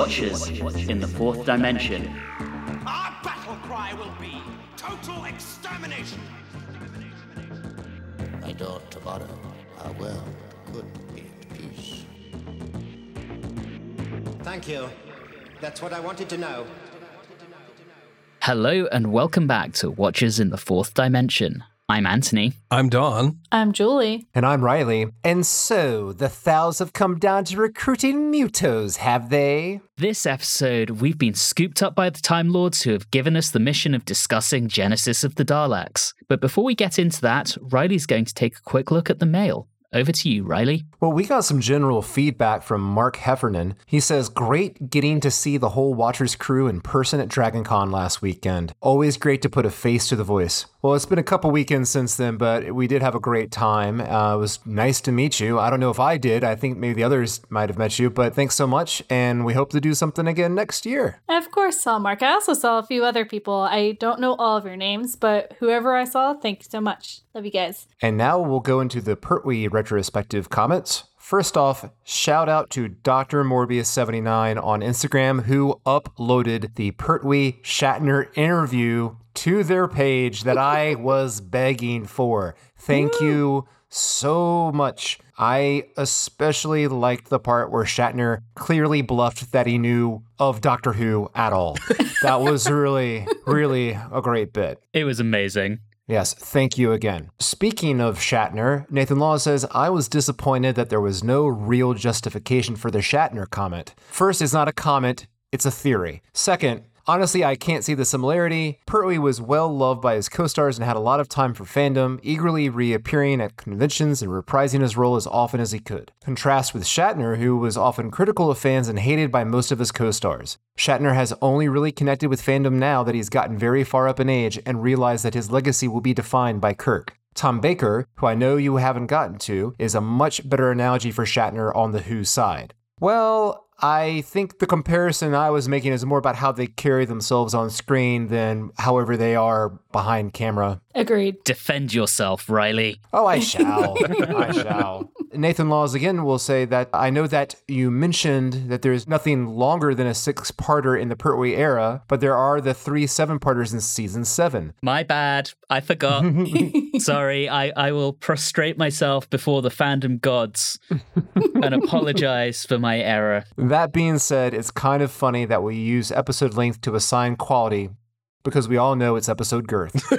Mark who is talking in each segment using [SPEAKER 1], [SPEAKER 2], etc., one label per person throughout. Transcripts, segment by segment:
[SPEAKER 1] Watchers in the Fourth Dimension.
[SPEAKER 2] Our battle cry will be total extermination.
[SPEAKER 3] I don't tomorrow. Our world could be at peace.
[SPEAKER 4] Thank you. That's what I wanted to know.
[SPEAKER 5] Hello and welcome back to Watchers in the Fourth Dimension. I'm Anthony.
[SPEAKER 6] I'm Don.
[SPEAKER 7] I'm Julie.
[SPEAKER 8] And I'm Riley. And so, the Thals have come down to recruiting Mutos, have they?
[SPEAKER 5] This episode, we've been scooped up by the Time Lords who have given us the mission of discussing Genesis of the Daleks. But before we get into that, Riley's going to take a quick look at the mail. Over to you, Riley.
[SPEAKER 8] Well, we got some general feedback from Mark Heffernan. He says, Great getting to see the whole Watchers crew in person at DragonCon last weekend. Always great to put a face to the voice. Well, it's been a couple weekends since then, but we did have a great time. Uh, it was nice to meet you. I don't know if I did. I think maybe the others might have met you, but thanks so much. And we hope to do something again next year.
[SPEAKER 7] I of course saw Mark. I also saw a few other people. I don't know all of your names, but whoever I saw, thank you so much. Love you guys.
[SPEAKER 8] And now we'll go into the Pertwee retrospective comments. First off, shout out to Dr. Morbius79 on Instagram who uploaded the Pertwee Shatner interview to their page that I was begging for. Thank you so much. I especially liked the part where Shatner clearly bluffed that he knew of Doctor Who at all. that was really, really a great bit.
[SPEAKER 5] It was amazing.
[SPEAKER 8] Yes, thank you again. Speaking of Shatner, Nathan Law says, I was disappointed that there was no real justification for the Shatner comment. First, it's not a comment, it's a theory. Second, Honestly, I can't see the similarity. Pertwee was well loved by his co stars and had a lot of time for fandom, eagerly reappearing at conventions and reprising his role as often as he could. Contrast with Shatner, who was often critical of fans and hated by most of his co stars. Shatner has only really connected with fandom now that he's gotten very far up in age and realized that his legacy will be defined by Kirk. Tom Baker, who I know you haven't gotten to, is a much better analogy for Shatner on the Who side. Well, I think the comparison I was making is more about how they carry themselves on screen than however they are behind camera.
[SPEAKER 7] Agreed.
[SPEAKER 5] Defend yourself, Riley.
[SPEAKER 8] Oh, I shall. I shall. Nathan Laws again will say that I know that you mentioned that there's nothing longer than a six parter in the Pertwee era, but there are the three seven parters in season seven.
[SPEAKER 5] My bad. I forgot. Sorry. I, I will prostrate myself before the fandom gods and apologize for my error.
[SPEAKER 8] That being said, it's kind of funny that we use episode length to assign quality because we all know it's episode girth.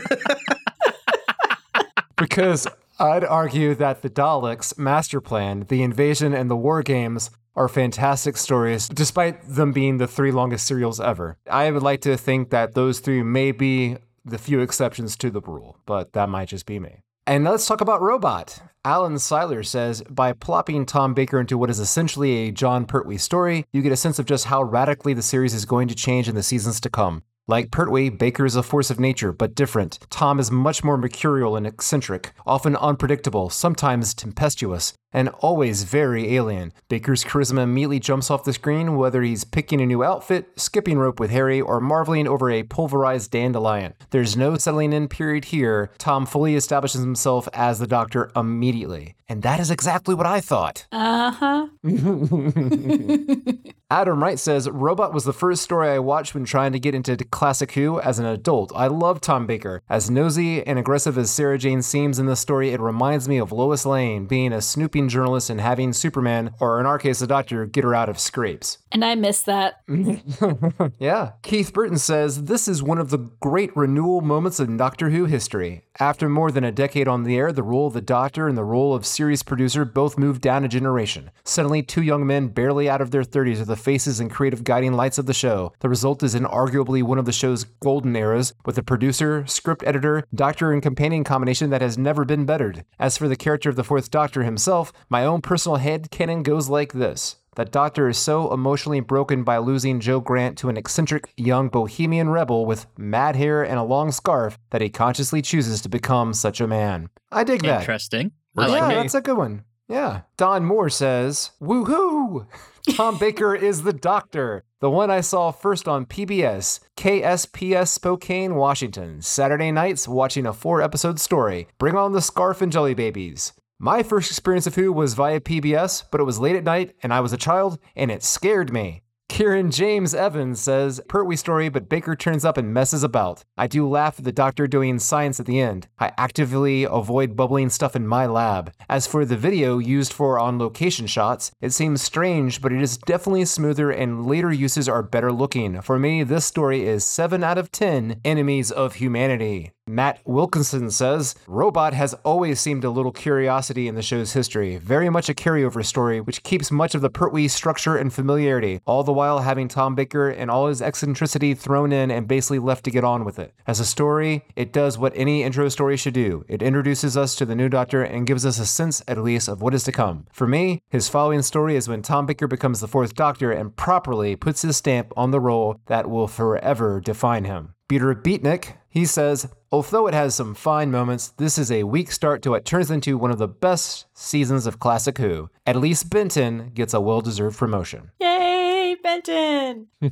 [SPEAKER 8] because I'd argue that the Daleks, Master Plan, The Invasion, and The War Games are fantastic stories, despite them being the three longest serials ever. I would like to think that those three may be the few exceptions to the rule, but that might just be me. And let's talk about Robot. Alan Seiler says by plopping Tom Baker into what is essentially a Jon Pertwee story, you get a sense of just how radically the series is going to change in the seasons to come. Like Pertwee, Baker is a force of nature, but different. Tom is much more mercurial and eccentric, often unpredictable, sometimes tempestuous, and always very alien. Baker's charisma immediately jumps off the screen, whether he's picking a new outfit, skipping rope with Harry, or marveling over a pulverized dandelion. There's no settling in period here. Tom fully establishes himself as the Doctor immediately. And that is exactly what I thought.
[SPEAKER 7] Uh huh.
[SPEAKER 8] Adam Wright says Robot was the first story I watched when trying to get into classic Who as an adult. I love Tom Baker. As nosy and aggressive as Sarah Jane seems in the story, it reminds me of Lois Lane being a snooping journalist and having Superman, or in our case, the Doctor, get her out of scrapes.
[SPEAKER 7] And I miss that.
[SPEAKER 8] yeah. Keith Burton says this is one of the great renewal moments in Doctor Who history. After more than a decade on the air, the role of the Doctor and the role of series producer both moved down a generation. Suddenly, two young men barely out of their 30s are the faces and creative guiding lights of the show. The result is inarguably one of the show's golden eras, with a producer, script editor, doctor, and companion combination that has never been bettered. As for the character of the Fourth Doctor himself, my own personal head canon goes like this. That Doctor is so emotionally broken by losing Jo Grant to an eccentric young bohemian rebel with mad hair and a long scarf that he consciously chooses to become such a man. I dig that.
[SPEAKER 5] Interesting.
[SPEAKER 8] Yeah,
[SPEAKER 5] like
[SPEAKER 8] that's a good one. Yeah. Don Moore says, Woohoo! Tom Baker is the doctor. The one I saw first on PBS, KSPS Spokane, Washington. Saturday nights watching a four episode story. Bring on the scarf and jelly babies. My first experience of Who was via PBS, but it was late at night and I was a child and it scared me. Kieran James Evans says, Pertwee story, but Baker turns up and messes about. I do laugh at the doctor doing science at the end. I actively avoid bubbling stuff in my lab. As for the video used for on location shots, it seems strange, but it is definitely smoother and later uses are better looking. For me, this story is 7 out of 10 enemies of humanity. Matt Wilkinson says Robot has always seemed a little curiosity in the show's history, very much a carryover story, which keeps much of the Pertwee structure and familiarity, all the while having Tom Baker and all his eccentricity thrown in and basically left to get on with it. As a story, it does what any intro story should do it introduces us to the new Doctor and gives us a sense, at least, of what is to come. For me, his following story is when Tom Baker becomes the fourth Doctor and properly puts his stamp on the role that will forever define him. Peter Beatnik, he says, although it has some fine moments, this is a weak start to what turns into one of the best seasons of Classic Who. At least Benton gets a well deserved promotion.
[SPEAKER 7] Yay, Benton!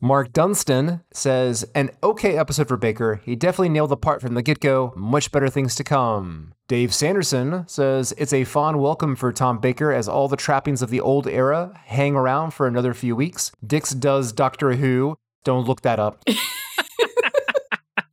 [SPEAKER 8] Mark Dunstan says, an okay episode for Baker. He definitely nailed the part from the get go. Much better things to come. Dave Sanderson says, it's a fond welcome for Tom Baker as all the trappings of the old era hang around for another few weeks. Dicks does Doctor Who. Don't look that up.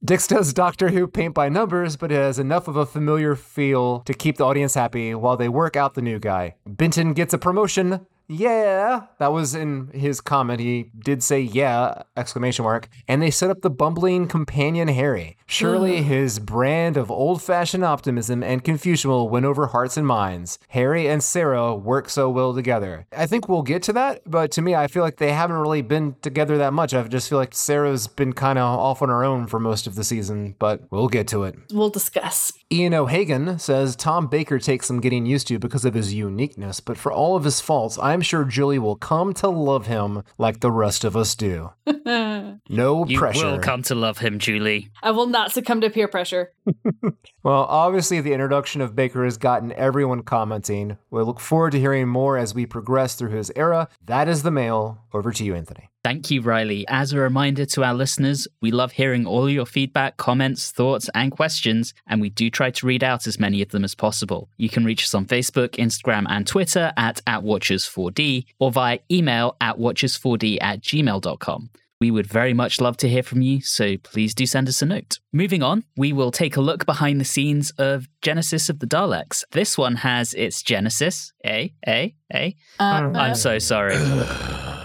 [SPEAKER 8] Dicks does Doctor Who paint by numbers, but it has enough of a familiar feel to keep the audience happy while they work out the new guy. Benton gets a promotion. Yeah, that was in his comment. He did say yeah, exclamation mark. And they set up the bumbling companion Harry. Surely mm-hmm. his brand of old-fashioned optimism and Confucian will win over hearts and minds. Harry and Sarah work so well together. I think we'll get to that, but to me, I feel like they haven't really been together that much. I just feel like Sarah's been kind of off on her own for most of the season, but we'll get to it.
[SPEAKER 7] We'll discuss.
[SPEAKER 8] Ian O'Hagan says Tom Baker takes some getting used to because of his uniqueness, but for all of his faults, I'm sure Julie will come to love him like the rest of us do. No
[SPEAKER 5] You
[SPEAKER 8] pressure.
[SPEAKER 5] You will come to love him, Julie.
[SPEAKER 7] I will not succumb to peer pressure.
[SPEAKER 8] Well, obviously, the introduction of Baker has gotten everyone commenting. We look forward to hearing more as we progress through his era. That is the mail. Over to you, Anthony.
[SPEAKER 5] Thank you, Riley. As a reminder to our listeners, we love hearing all your feedback, comments, thoughts, and questions, and we do try to read out as many of them as possible. You can reach us on Facebook, Instagram, and Twitter at, at Watchers4D or via email at watchers4d at gmail.com. We would very much love to hear from you, so please do send us a note. Moving on, we will take a look behind the scenes of Genesis of the Daleks. This one has its Genesis. A, A, A.
[SPEAKER 7] Uh,
[SPEAKER 5] I'm uh, so sorry.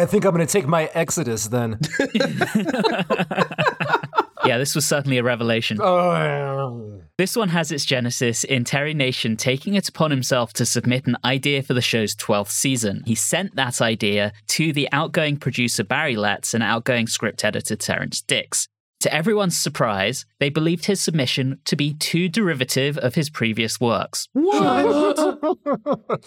[SPEAKER 8] I think I'm going to take my Exodus then.
[SPEAKER 5] yeah, this was certainly a revelation.
[SPEAKER 8] oh,
[SPEAKER 5] This one has its genesis in Terry Nation taking it upon himself to submit an idea for the show's 12th season. He sent that idea to the outgoing producer Barry Letts and outgoing script editor Terrance Dicks. To everyone's surprise, they believed his submission to be too derivative of his previous works. What?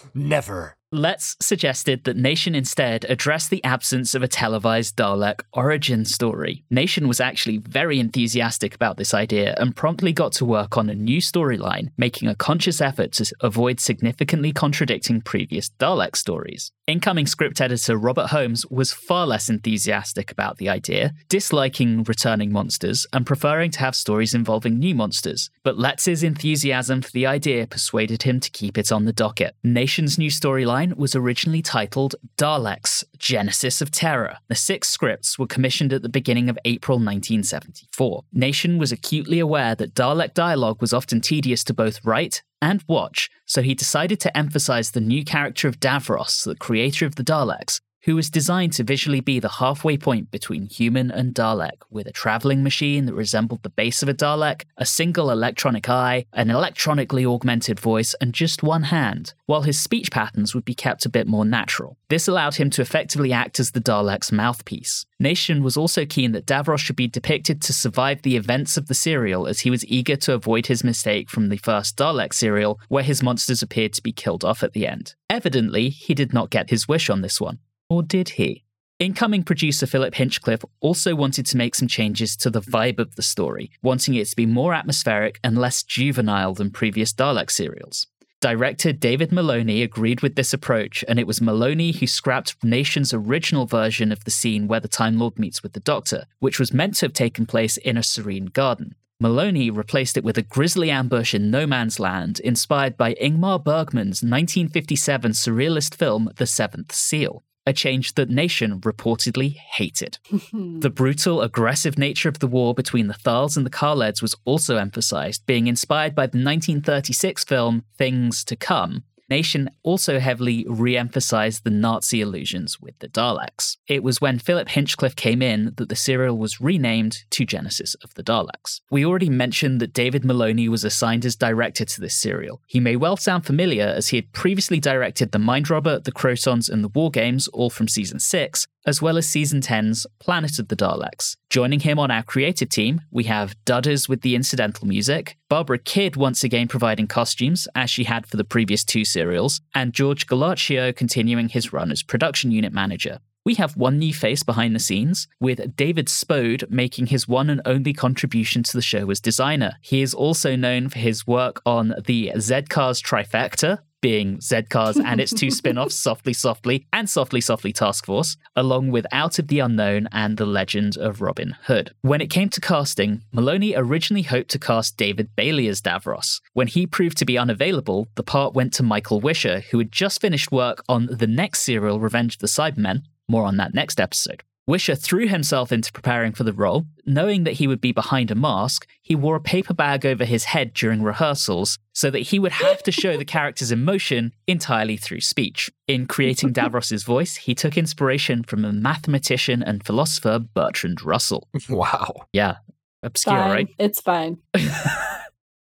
[SPEAKER 8] Never.
[SPEAKER 5] Letts suggested that Nation instead address the absence of a televised Dalek origin story. Nation was actually very enthusiastic about this idea and promptly got to work on a new storyline, making a conscious effort to avoid significantly contradicting previous Dalek stories. Incoming script editor Robert Holmes was far less enthusiastic about the idea, disliking returning monsters and preferring to have stories involving new monsters. But Letts's enthusiasm for the idea persuaded him to keep it on the docket. Nation's new storyline was originally titled Daleks Genesis of Terror. The six scripts were commissioned at the beginning of April 1974. Nation was acutely aware that Dalek dialogue was often tedious to both write and watch, so he decided to emphasize the new character of Davros, the creator of the Daleks, who was designed to visually be the halfway point between human and Dalek, with a traveling machine that resembled the base of a Dalek, a single electronic eye, an electronically augmented voice, and just one hand, while his speech patterns would be kept a bit more natural. This allowed him to effectively act as the Dalek's mouthpiece. Nation was also keen that Davros should be depicted to survive the events of the serial, as he was eager to avoid his mistake from the first Dalek serial, where his monsters appeared to be killed off at the end. Evidently, he did not get his wish on this one. Or did he? Incoming producer Philip Hinchcliffe also wanted to make some changes to the vibe of the story, wanting it to be more atmospheric and less juvenile than previous Dalek serials. Director David Maloney agreed with this approach, and it was Maloney who scrapped Nation's original version of the scene where the Time Lord meets with the Doctor, which was meant to have taken place in a serene garden. Maloney replaced it with a grisly ambush in no man's land, inspired by Ingmar Bergman's 1957 surrealist film The Seventh Seal. A change that Nation reportedly hated. the brutal, aggressive nature of the war between the Thals and the Kaleds was also emphasized, being inspired by the 1936 film Things to Come, Nation also heavily re emphasized the Nazi allusions with the Daleks. It was when Philip Hinchcliffe came in that the serial was renamed to Genesis of the Daleks. We already mentioned that David Maloney was assigned as director to this serial. He may well sound familiar as he had previously directed The Mind Robber, The Crotons, and The War Games, all from season 6, as well as Season 10's Planet of the Daleks. Joining him on our creative team, we have Dudders with the incidental music, Barbara Kidd once again providing costumes, as she had for the previous two serials, and George Gallaccio continuing his run as production unit manager. We have one new face behind the scenes, with David Spode making his one and only contribution to the show as designer. He is also known for his work on the Z Cars trifecta, being Z Cars and its two spin offs, Softly Softly and Softly Softly Task Force, along with Out of the Unknown and The Legend of Robin Hood. When it came to casting, Maloney originally hoped to cast David Bailey as Davros. When he proved to be unavailable, the part went to Michael Wisher, who had just finished work on the next serial, Revenge of the Cybermen. More on that next episode. Wisher threw himself into preparing for the role. Knowing that he would be behind a mask, he wore a paper bag over his head during rehearsals so that he would have to show the character's emotion entirely through speech. In creating Davros's voice, he took inspiration from a mathematician and philosopher Bertrand Russell.
[SPEAKER 8] Wow.
[SPEAKER 5] Yeah, obscure,
[SPEAKER 7] fine.
[SPEAKER 5] right?
[SPEAKER 7] It's fine.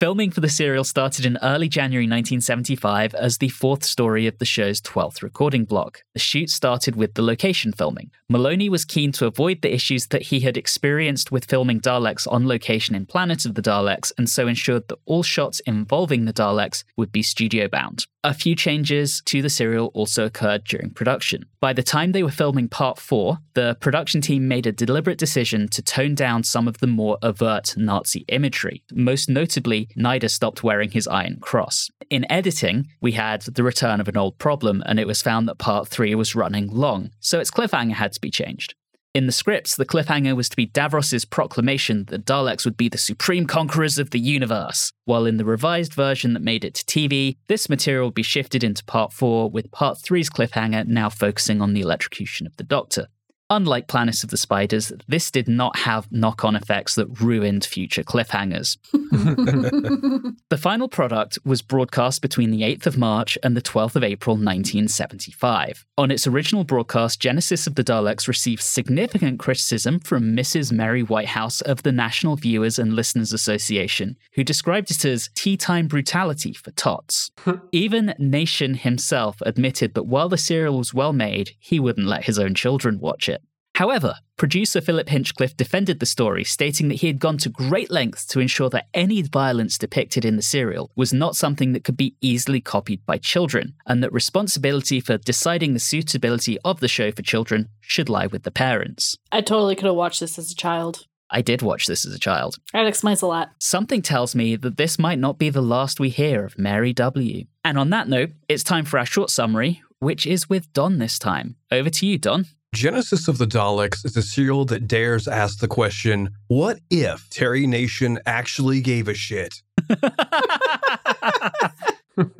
[SPEAKER 5] Filming for the serial started in early January 1975 as the fourth story of the show's 12th recording block. The shoot started with the location filming. Maloney was keen to avoid the issues that he had experienced with filming Daleks on location in Planet of the Daleks, and so ensured that all shots involving the Daleks would be studio bound. A few changes to the serial also occurred during production. By the time they were filming part four, the production team made a deliberate decision to tone down some of the more overt Nazi imagery. Most notably, Nyder stopped wearing his Iron Cross. In editing, we had the return of an old problem, and it was found that part three was running long, so its cliffhanger had to be changed. In the scripts, the cliffhanger was to be Davros's proclamation that Daleks would be the supreme conquerors of the universe, while in the revised version that made it to TV, this material would be shifted into part 4, with part 3's cliffhanger now focusing on the electrocution of the Doctor. Unlike Planet of the Spiders, this did not have knock on effects that ruined future cliffhangers. the final product was broadcast between the 8th of March and the 12th of April 1975. On its original broadcast, Genesis of the Daleks received significant criticism from Mrs. Mary Whitehouse of the National Viewers and Listeners Association, who described it as tea time brutality for tots. Even Nation himself admitted that while the serial was well made, he wouldn't let his own children watch it. However, producer Philip Hinchcliffe defended the story, stating that he had gone to great lengths to ensure that any violence depicted in the serial was not something that could be easily copied by children, and that responsibility for deciding the suitability of the show for children should lie with the parents.
[SPEAKER 7] I totally could have watched this as a child.
[SPEAKER 5] I did watch this as a child.
[SPEAKER 7] That explains a lot.
[SPEAKER 5] Something tells me that this might not be the last we hear of Mary W. And on that note, it's time for our short summary, which is with Don this time. Over to you, Don.
[SPEAKER 6] Genesis of the Daleks is a serial that dares ask the question what if Terry Nation actually gave a shit?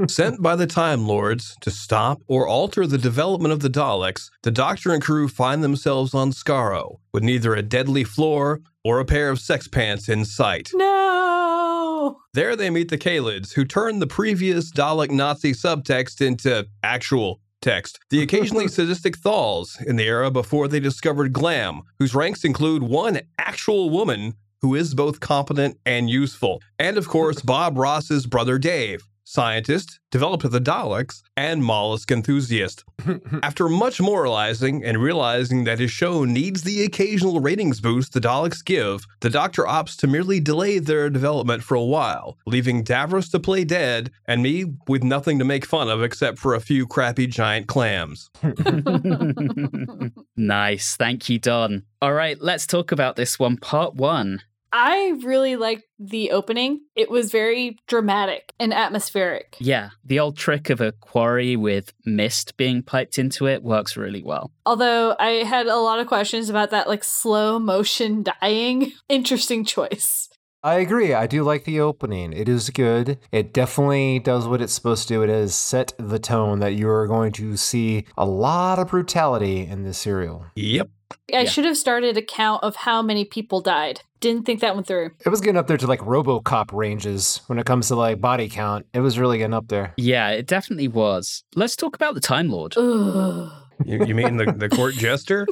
[SPEAKER 6] Sent by the Time Lords to stop or alter the development of the Daleks, the Doctor and crew find themselves on Skaro with neither a deadly floor or a pair of sex pants in sight.
[SPEAKER 7] No!
[SPEAKER 6] There they meet the Kaleds, who turn the previous Dalek Nazi subtext into actual text. The occasionally sadistic Thals in the era before they discovered glam, whose ranks include one actual woman who is both competent and useful. And of course, Bob Ross's brother Dave, scientist, developer of the Daleks, and mollusk enthusiast. After much moralizing and realizing that his show needs the occasional ratings boost the Daleks give, the Doctor opts to merely delay their development for a while, leaving Davros to play dead and me with nothing to make fun of except for a few crappy giant clams.
[SPEAKER 5] nice. Thank you, Don. All right, let's talk about this one, part one.
[SPEAKER 7] I really liked the opening. It was very dramatic and atmospheric.
[SPEAKER 5] Yeah, the old trick of a quarry with mist being piped into it works really well.
[SPEAKER 7] Although I had a lot of questions about that like slow motion dying. Interesting choice.
[SPEAKER 8] I agree. I do like the opening. It is good. It definitely does what it's supposed to do. It has set the tone that you are going to see a lot of brutality in this serial.
[SPEAKER 6] Yep.
[SPEAKER 7] I
[SPEAKER 5] Yeah.
[SPEAKER 7] should have started a count of how many people died. Didn't think that one through.
[SPEAKER 8] It was getting up there to like Robocop ranges when it comes to like body count. It was really getting up there.
[SPEAKER 5] Yeah, it definitely was. Let's talk about the Time Lord,
[SPEAKER 6] You, you mean the, the court jester?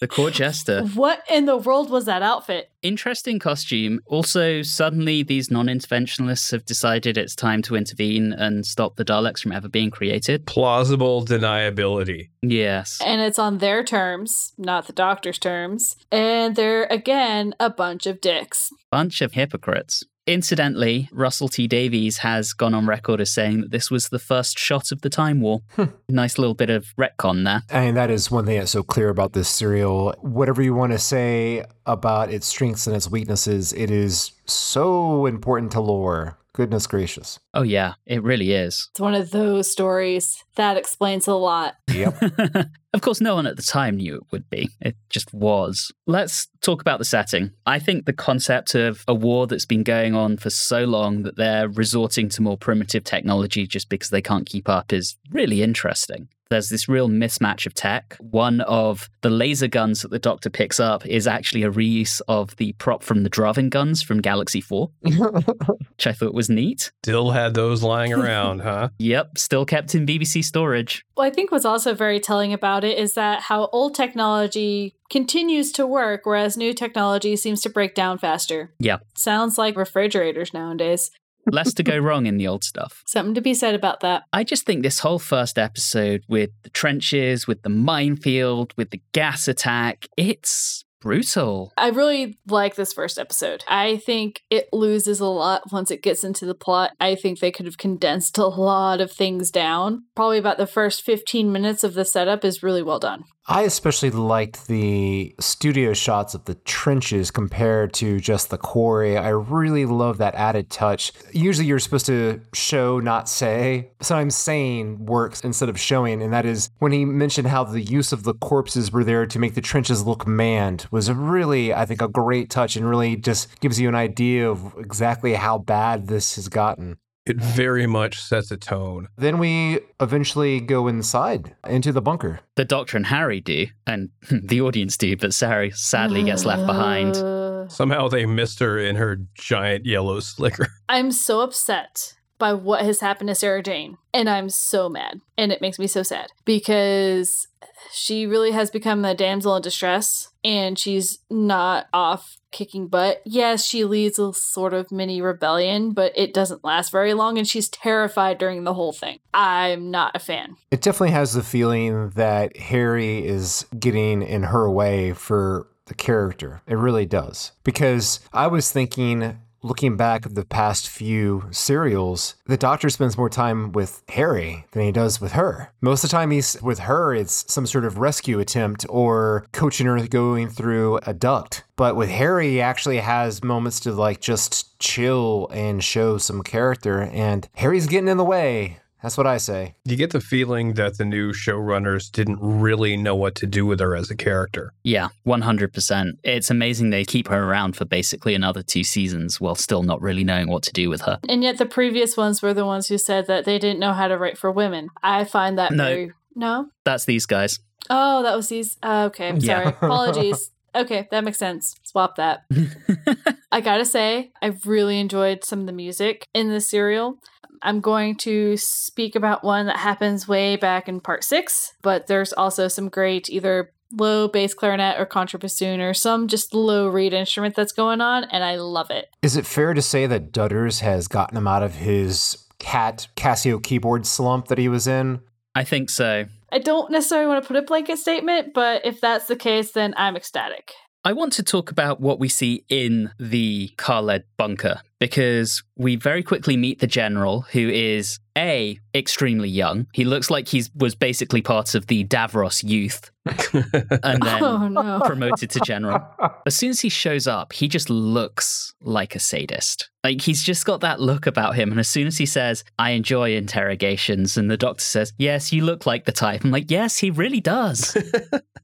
[SPEAKER 5] The court jester.
[SPEAKER 7] What in the world was that outfit?
[SPEAKER 5] Interesting costume. Also, suddenly these non interventionists have decided it's time to intervene and stop the Daleks from ever being created.
[SPEAKER 6] Plausible deniability.
[SPEAKER 5] Yes.
[SPEAKER 7] And it's on their terms, not the doctor's terms. And they're, again, a bunch of dicks.
[SPEAKER 5] Bunch of hypocrites. Incidentally, Russell T Davies has gone on record as saying that this was the first shot of the Time War. Hmm. nice little bit of retcon there.
[SPEAKER 8] And that is one thing that's so clear about this serial. Whatever you want to say about its strengths and its weaknesses, it is so important to lore. Goodness gracious.
[SPEAKER 5] Oh, yeah, it really is.
[SPEAKER 7] It's one of those stories that explains a lot.
[SPEAKER 8] Yep.
[SPEAKER 5] of course, no one at the time knew it would be. It just was. Let's talk about the setting. I think the concept of a war that's been going on for so long that they're resorting to more primitive technology just because they can't keep up is really interesting. There's this real mismatch of tech. One of the laser guns that the Doctor picks up is actually a reuse of the prop from the Drahvin guns from Galaxy 4, which I thought was neat.
[SPEAKER 6] Still had those lying around, huh?
[SPEAKER 5] Yep, still kept in BBC storage.
[SPEAKER 7] Well, I think what's also very telling about it is that how old technology continues to work, whereas new technology seems to break down faster.
[SPEAKER 5] Yeah.
[SPEAKER 7] Sounds like refrigerators nowadays.
[SPEAKER 5] Less to go wrong in the old stuff.
[SPEAKER 7] Something to be said about that.
[SPEAKER 5] I just think this whole first episode with the trenches, with the minefield, with the gas attack, it's brutal.
[SPEAKER 7] I really like this first episode. I think it loses a lot once it gets into the plot. I think they could have condensed a lot of things down. Probably about the first 15 minutes of the setup is really well done.
[SPEAKER 8] I especially liked the studio shots of the trenches compared to just the quarry. I really love that added touch. Usually you're supposed to show, not say. Sometimes saying works instead of showing, and that is when he mentioned how the use of the corpses were there to make the trenches look manned was really, I think, a great touch and really just gives you an idea of exactly how bad this has gotten.
[SPEAKER 6] It very much sets a tone.
[SPEAKER 8] Then we eventually go inside into the bunker.
[SPEAKER 5] The Doctor and Harry do, and the audience do, but Sarah sadly gets left behind.
[SPEAKER 7] Uh,
[SPEAKER 6] Somehow they missed her in her giant yellow slicker.
[SPEAKER 7] I'm so upset by what has happened to Sarah Jane. And I'm so mad. And it makes me so sad because she really has become a damsel in distress and she's not off kicking butt. Yes, she leads a sort of mini rebellion, but it doesn't last very long and she's terrified during the whole thing. I'm not a fan.
[SPEAKER 8] It definitely has the feeling that Harry is getting in her way for the character. It really does. Because I was thinking, looking back at the past few serials, the doctor spends more time with Harry than he does with her. Most of the time he's with her, it's some sort of rescue attempt or coaching her going through a duct. But with Harry, he actually has moments to like just chill and show some character, and Harry's getting in the way. That's what I say.
[SPEAKER 6] You get the feeling that the new showrunners didn't really know what to do with her as a character.
[SPEAKER 5] Yeah, 100%. It's amazing they keep her around for basically another two seasons while still not really knowing what to do with her.
[SPEAKER 7] And yet the previous ones were the ones who said that they didn't know how to write for women. I find that
[SPEAKER 5] No.
[SPEAKER 7] very No?
[SPEAKER 5] That's these guys.
[SPEAKER 7] Oh, that was these. Uh, okay, I'm
[SPEAKER 5] Yeah.
[SPEAKER 7] sorry. Apologies. Okay, that makes sense. Swap that. I gotta say, I've really enjoyed some of the music in the serial. I'm going to speak about one that happens way back in part six, but there's also some great either low bass clarinet or contrabassoon or some just low reed instrument that's going on, and I love it.
[SPEAKER 8] Is it fair to say that Dutters has gotten him out of his cat Casio keyboard slump that he was in?
[SPEAKER 5] I think so.
[SPEAKER 7] I don't necessarily want to put a blanket statement, but if that's the case, then I'm ecstatic.
[SPEAKER 5] I want to talk about what we see in the Kaled bunker because we very quickly meet the general, who is a extremely young. He looks like he was basically part of the Davros youth, and then
[SPEAKER 7] oh no.
[SPEAKER 5] promoted to general. As soon as he shows up, he just looks like a sadist. Like he's just got that look about him. And as soon as he says, I enjoy interrogations, and the doctor says, Yes, you look like the type. I'm like, Yes, he really does.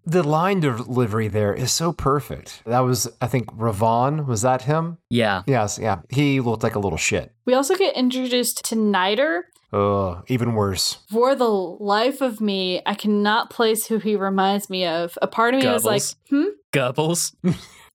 [SPEAKER 8] The line delivery there is so perfect. That was, I think, Ravon. Was that him?
[SPEAKER 5] yeah.
[SPEAKER 8] Yes, yeah. He looked like a little shit.
[SPEAKER 7] We also get introduced to Nyder.
[SPEAKER 8] Ugh, even worse.
[SPEAKER 7] For the life of me, I cannot place who he reminds me of. A part of me was like,
[SPEAKER 5] Goebbels.
[SPEAKER 7] hmm?
[SPEAKER 5] Goebbels.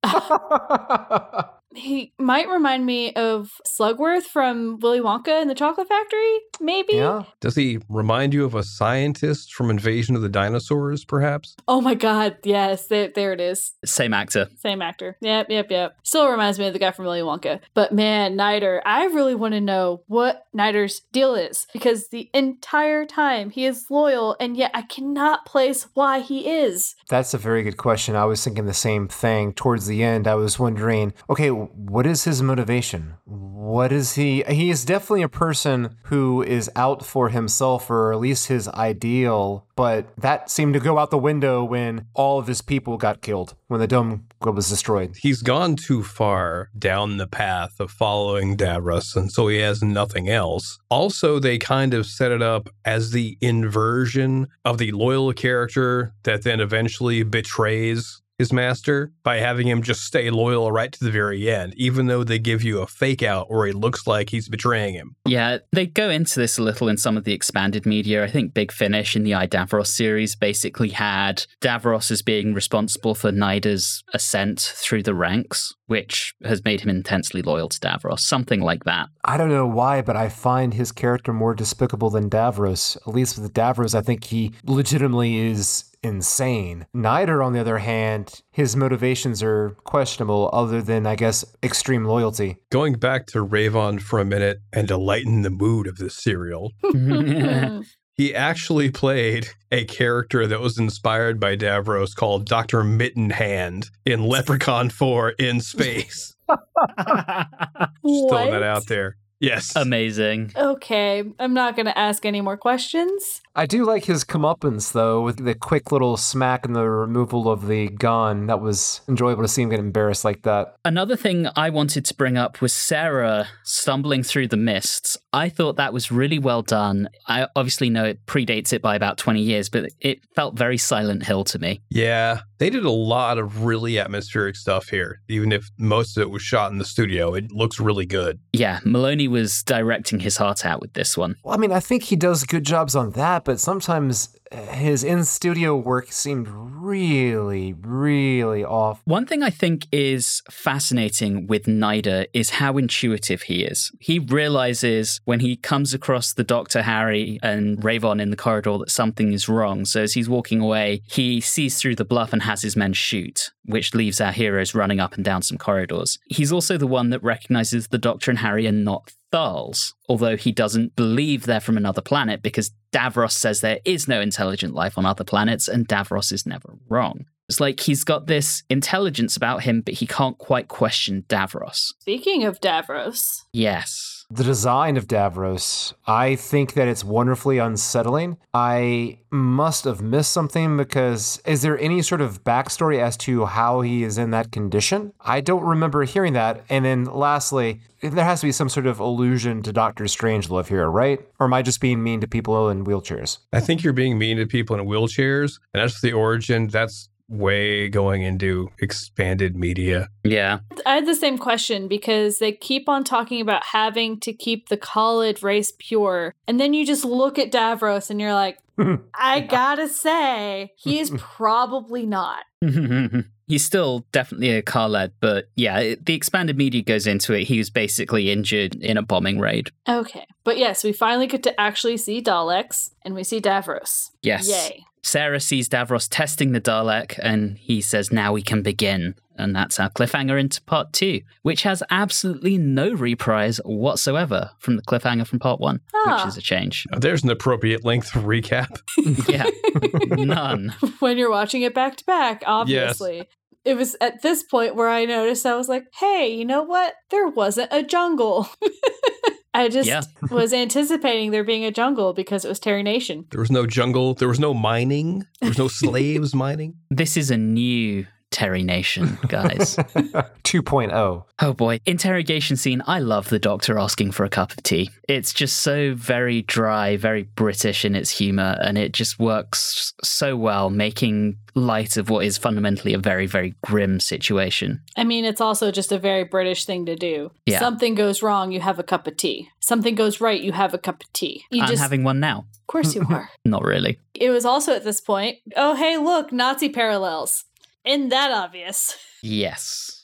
[SPEAKER 7] He might remind me of Slugworth from Willy Wonka and the Chocolate Factory, maybe?
[SPEAKER 8] yeah.
[SPEAKER 6] Does he remind you of a scientist from Invasion of the Dinosaurs, perhaps?
[SPEAKER 7] Oh my god, yes, there, there it is.
[SPEAKER 5] Same actor.
[SPEAKER 7] Same actor. Yep, yep, yep. Still reminds me of the guy from Willy Wonka. But man, Nyder, I really want to know what Nyder's deal is because the entire time he is loyal, and yet I cannot place why he is.
[SPEAKER 8] That's a very good question. I was thinking the same thing. Towards the end, I was wondering, okay, what is his motivation? What is he? He is definitely a person who is out for himself or at least his ideal, but that seemed to go out the window when all of his people got killed, when the dome was destroyed.
[SPEAKER 6] He's gone too far down the path of following Davros, and so he has nothing else. Also, they kind of set it up as the inversion of the loyal character that then eventually betrays his master by having him just stay loyal right to the very end, even though they give you a fake out where he looks like he's betraying him.
[SPEAKER 5] Yeah, they go into this a little in some of the expanded media. I think Big Finish in the I Davros series basically had Davros as being responsible for Nyder's ascent through the ranks, which has made him intensely loyal to Davros, something like that.
[SPEAKER 8] I don't know why, but I find his character more despicable than Davros. At least with Davros, I think he legitimately is insane. Nyder, on the other hand, his motivations are questionable, other than, I guess, extreme loyalty.
[SPEAKER 6] Going back to Ravon for a minute and to lighten the mood of this serial, he actually played a character that was inspired by Davros called Dr. Mittenhand in Leprechaun 4 in space. Just throwing that out there. Yes.
[SPEAKER 5] Amazing.
[SPEAKER 7] Okay, I'm not going to ask any more questions.
[SPEAKER 8] I do like his comeuppance, though, with the quick little smack and the removal of the gun. That was enjoyable to see him get embarrassed like that.
[SPEAKER 5] Another thing I wanted to bring up was Sarah stumbling through the mists. I thought that was really well done. I obviously know it predates it by about 20 years, but it felt very Silent Hill to me.
[SPEAKER 6] Yeah, they did a lot of really atmospheric stuff here. Even if most of it was shot in the studio, it looks really good.
[SPEAKER 5] Yeah, Maloney was directing his heart out with this one.
[SPEAKER 8] Well, I mean, I think he does good jobs on that, but sometimes his in studio work seemed really, really off.
[SPEAKER 5] One thing I think is fascinating with Nyder is how intuitive he is. He realizes when he comes across the Doctor, Harry, and Ravon in the corridor that something is wrong. So as he's walking away, he sees through the bluff and has his men shoot, which leaves our heroes running up and down some corridors. He's also the one that recognizes the Doctor and Harry are not Thals, although he doesn't believe they're from another planet because Davros says there is no intelligent life on other planets and Davros is never wrong. It's like he's got this intelligence about him, but he can't quite question Davros.
[SPEAKER 7] Speaking of Davros,
[SPEAKER 5] Yes.
[SPEAKER 8] The design of Davros, I think that it's wonderfully unsettling. I must have missed something because is there any sort of backstory as to how he is in that condition? I don't remember hearing that. And then lastly, there has to be some sort of allusion to Doctor Strangelove here, right? Or am I just being mean to people in wheelchairs?
[SPEAKER 6] I think you're being mean to people in wheelchairs, and that's the origin. That's way going into expanded media.
[SPEAKER 5] Yeah.
[SPEAKER 7] I had the same question because they keep on talking about having to keep the Kaled race pure. And then you just look at Davros and you're like, I gotta say, he's probably not.
[SPEAKER 5] He's still definitely a Kaled, but yeah, it- the expanded media goes into it. He was basically injured in a bombing raid.
[SPEAKER 7] Okay. But yes, we finally get to actually see Daleks and we see Davros.
[SPEAKER 5] Yes.
[SPEAKER 7] Yay.
[SPEAKER 5] Sarah sees Davros testing the Dalek, and he says, Now we can begin. And that's our cliffhanger into part two, which has absolutely no reprise whatsoever from the cliffhanger from part one,
[SPEAKER 7] Ah.
[SPEAKER 5] which is a change.
[SPEAKER 6] There's an appropriate length of recap.
[SPEAKER 5] yeah, none.
[SPEAKER 7] when you're watching it back to back, obviously. it was at this point where I noticed I was like, hey, you know what? There wasn't a jungle. I just
[SPEAKER 5] Yeah.
[SPEAKER 7] was anticipating there being a jungle because it was Terry Nation.
[SPEAKER 6] There was no jungle. There was no mining. There was no slaves mining.
[SPEAKER 5] This is a new Terry Nation, guys.
[SPEAKER 8] 2.0.
[SPEAKER 5] Oh boy. Interrogation scene. I love the doctor asking for a cup of tea. It's just so very dry, very British in its humor, and it just works so well, making light of what is fundamentally a very, very grim situation.
[SPEAKER 7] I mean, it's also just a very British thing to do.
[SPEAKER 5] Yeah.
[SPEAKER 7] Something goes wrong, you have a cup of tea. Something goes right, you have a cup of tea. You
[SPEAKER 5] I'm
[SPEAKER 7] just,
[SPEAKER 5] having one now.
[SPEAKER 7] of course, you are.
[SPEAKER 5] Not really.
[SPEAKER 7] It was also at this point, oh, hey, look, Nazi parallels. Isn't that obvious?
[SPEAKER 5] Yes.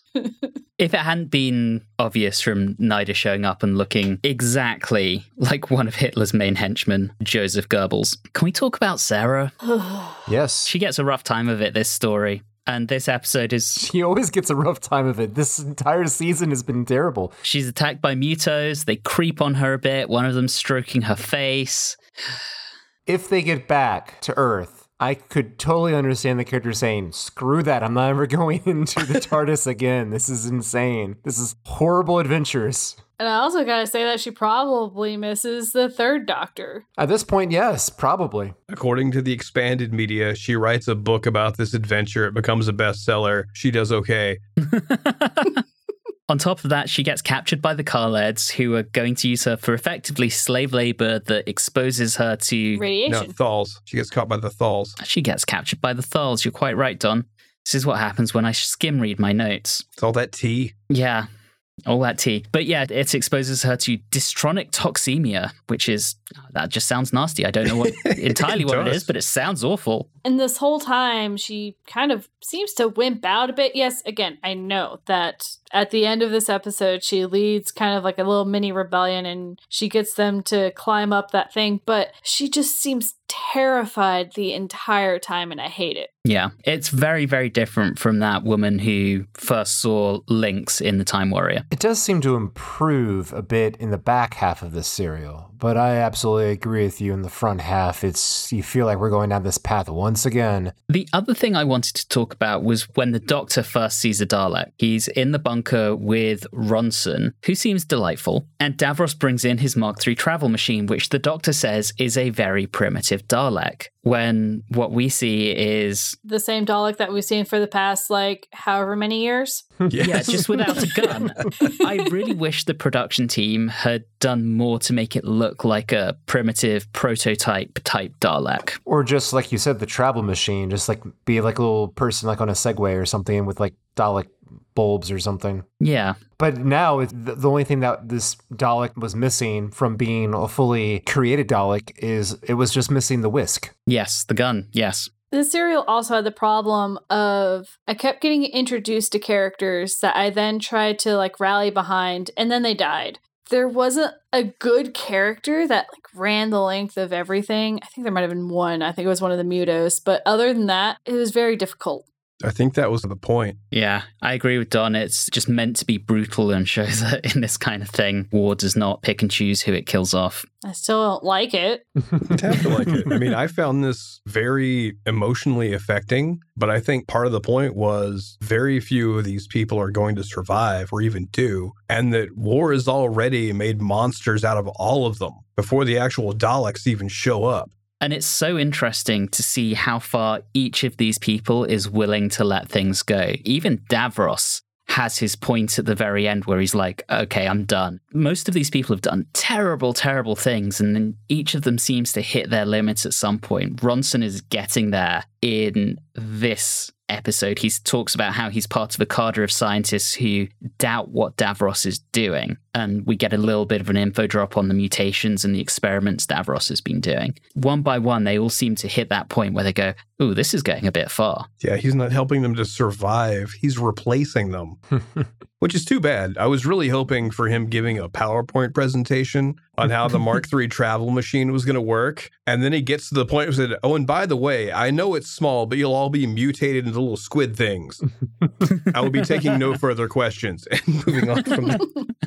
[SPEAKER 5] if it hadn't been obvious from Nyder showing up and looking exactly like one of Hitler's main henchmen, Joseph Goebbels, can we talk about Sarah?
[SPEAKER 8] Yes.
[SPEAKER 5] She gets a rough time of it, this story. And this episode is
[SPEAKER 8] She always gets a rough time of it. This entire season has been terrible.
[SPEAKER 5] she's attacked by mutos. They creep on her a bit, one of them stroking her face.
[SPEAKER 8] If they get back to Earth, I could totally understand the character saying, screw that, I'm not ever going into the TARDIS again. This is insane. This is horrible adventures.
[SPEAKER 7] And I also gotta say that she probably misses the third Doctor.
[SPEAKER 8] At this point, yes, probably.
[SPEAKER 6] According to the expanded media, she writes a book about this adventure. It becomes a bestseller. She does okay.
[SPEAKER 5] On top of that, she gets captured by the Kaleds, who are going to use her for effectively slave labor that exposes her to.
[SPEAKER 6] No,
[SPEAKER 7] Radiation.
[SPEAKER 6] Thals. She gets caught by the Thals.
[SPEAKER 5] She gets captured by the Thals. You're quite right, Don. This is what happens when I skim read my notes.
[SPEAKER 6] It's all that tea.
[SPEAKER 5] Yeah, all that tea. But yeah, it exposes her to distronic toxemia, which is Oh, that just sounds nasty. I don't know what entirely what it
[SPEAKER 6] does.
[SPEAKER 5] is, but it sounds awful.
[SPEAKER 7] And this whole time, she kind of seems to wimp out a bit. Yes, again, I know that at the end of this episode, she leads kind of like a little mini rebellion and she gets them to climb up that thing, but she just seems terrified the entire time, and I hate it.
[SPEAKER 5] Yeah, it's very, very different from that woman who first saw Linx in The Time Warrior.
[SPEAKER 8] It does seem to improve a bit in the back half of this serial, but I absolutely agree with you in the front half. It's you feel like we're going down this path once again.
[SPEAKER 5] The other thing I wanted to talk about was when the Doctor first sees a Dalek. He's in the bunker with Ronson, who seems delightful, and Davros brings in his Mark III travel machine, which the Doctor says is a very primitive Dalek. When what we see is,
[SPEAKER 7] The same Dalek that we've seen for the past, like, however many years.
[SPEAKER 5] yeah, just without a gun. I really wish the production team had done more to make it look like a primitive prototype type Dalek.
[SPEAKER 8] Or just like you said, the travel machine, just like be like a little person like on a Segway or something with like Dalek bulbs or something.
[SPEAKER 5] Yeah,
[SPEAKER 8] But now the the only thing that this Dalek was missing from being a fully created Dalek is it was just missing the whisk.
[SPEAKER 5] yes, the gun, yes.
[SPEAKER 7] The serial also had the problem of I kept getting introduced to characters that I then tried to like rally behind and then they died. There wasn't a good character that like ran the length of everything. I think there might have been one. I think it was one of the mutos, but other than that, it was very difficult.
[SPEAKER 6] I think that was the point.
[SPEAKER 5] Yeah, I agree with Don. It's just meant to be brutal and show that in this kind of thing, war does not pick and choose who it kills off.
[SPEAKER 7] I still don't like it.
[SPEAKER 6] You'd have to like it. I mean, I found this very emotionally affecting, but I think part of the point was very few of these people are going to survive or even do, and that war has already made monsters out of all of them before the actual Daleks even show up.
[SPEAKER 5] And it's so interesting to see how far each of these people is willing to let things go. Even Davros has his point at the very end where he's like, okay, I'm done. Most of these people have done terrible, terrible things, and then each of them seems to hit their limits at some point. Ronson is getting there in this episode. He talks about how he's part of a cadre of scientists who doubt what Davros is doing. And we get a little bit of an info drop on the mutations and the experiments Davros has been doing. One by one, they all seem to hit that point where they go, Ooh, this is going a bit far.
[SPEAKER 6] Yeah, he's not helping them to survive, he's replacing them, which is too bad. I was really hoping for him giving a PowerPoint presentation on how the Mark III travel machine was going to work. And then he gets to the point where he said, Oh, and by the way, I know it's small, but you'll all be mutated into little squid things. I will be taking no further questions and moving on from there.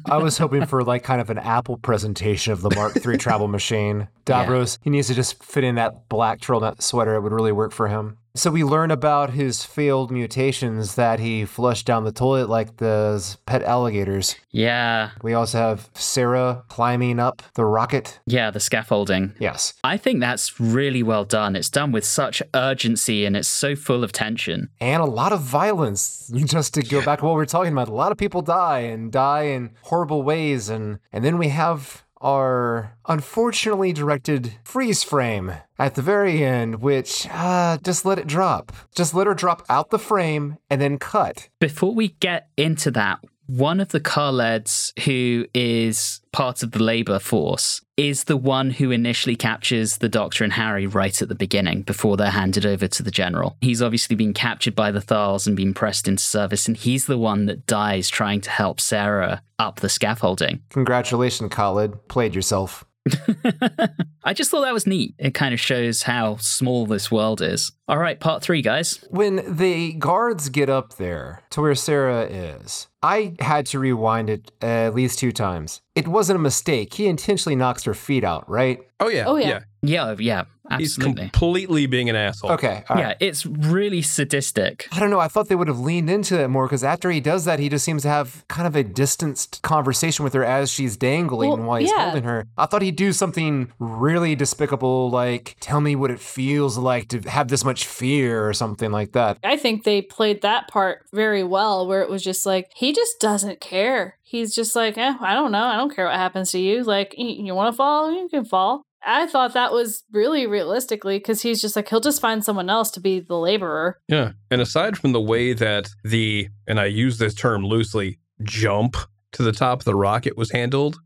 [SPEAKER 8] I was hoping for like kind of an Apple presentation of the Mark III travel machine. Davros, he needs to just fit in that black turtleneck sweater. It would really work for him. So we learn about his failed mutations that he flushed down the toilet like those pet alligators.
[SPEAKER 5] Yeah,
[SPEAKER 8] We also have Sarah climbing up the rocket.
[SPEAKER 5] yeah, the scaffolding.
[SPEAKER 8] Yes.
[SPEAKER 5] I think that's really well done. It's done with such urgency and it's so full of tension.
[SPEAKER 8] And a lot of violence. Just to go back to what we were talking about, a lot of people die and die in horrible ways, and and then we have our unfortunately directed freeze frame at the very end, which uh, just let it drop. Just let her drop out the frame and then cut.
[SPEAKER 5] Before we get into that, one of the Kaleds who is part of the labor force is the one who initially captures the Doctor and Harry right at the beginning before they're handed over to the General. He's obviously been captured by the Thals and been pressed into service, and he's the one that dies trying to help Sarah up the scaffolding.
[SPEAKER 8] Congratulations, Kaled. Played yourself.
[SPEAKER 5] I just thought that was neat. It kind of shows how small this world is. All right, part three, guys.
[SPEAKER 8] When the guards get up there to where Sarah is, I had to rewind it at least two times. It wasn't a mistake. He intentionally knocks her feet out, right?
[SPEAKER 6] Oh yeah.
[SPEAKER 7] Oh, yeah.
[SPEAKER 5] Yeah, yeah, oh,
[SPEAKER 6] He's
[SPEAKER 5] absolutely.
[SPEAKER 6] completely being an asshole.
[SPEAKER 8] Okay. all right.
[SPEAKER 5] Yeah, it's really sadistic.
[SPEAKER 8] I don't know. I thought they would have leaned into it more because after he does that, he just seems to have kind of a distanced conversation with her as she's dangling
[SPEAKER 7] Well,
[SPEAKER 8] while he's
[SPEAKER 7] yeah.
[SPEAKER 8] holding her. I thought he'd do something really despicable, like tell me what it feels like to have this much fear or something like that.
[SPEAKER 7] I think they played that part very well, where it was just like, he just doesn't care. He's just like, eh, I don't know. I don't care what happens to you. Like, y- you want to fall? You can fall. I thought that was really realistically because he's just like, he'll just find someone else to be the laborer.
[SPEAKER 6] Yeah. And aside from the way that the, and I use this term loosely, jump to the top of the rocket was handled,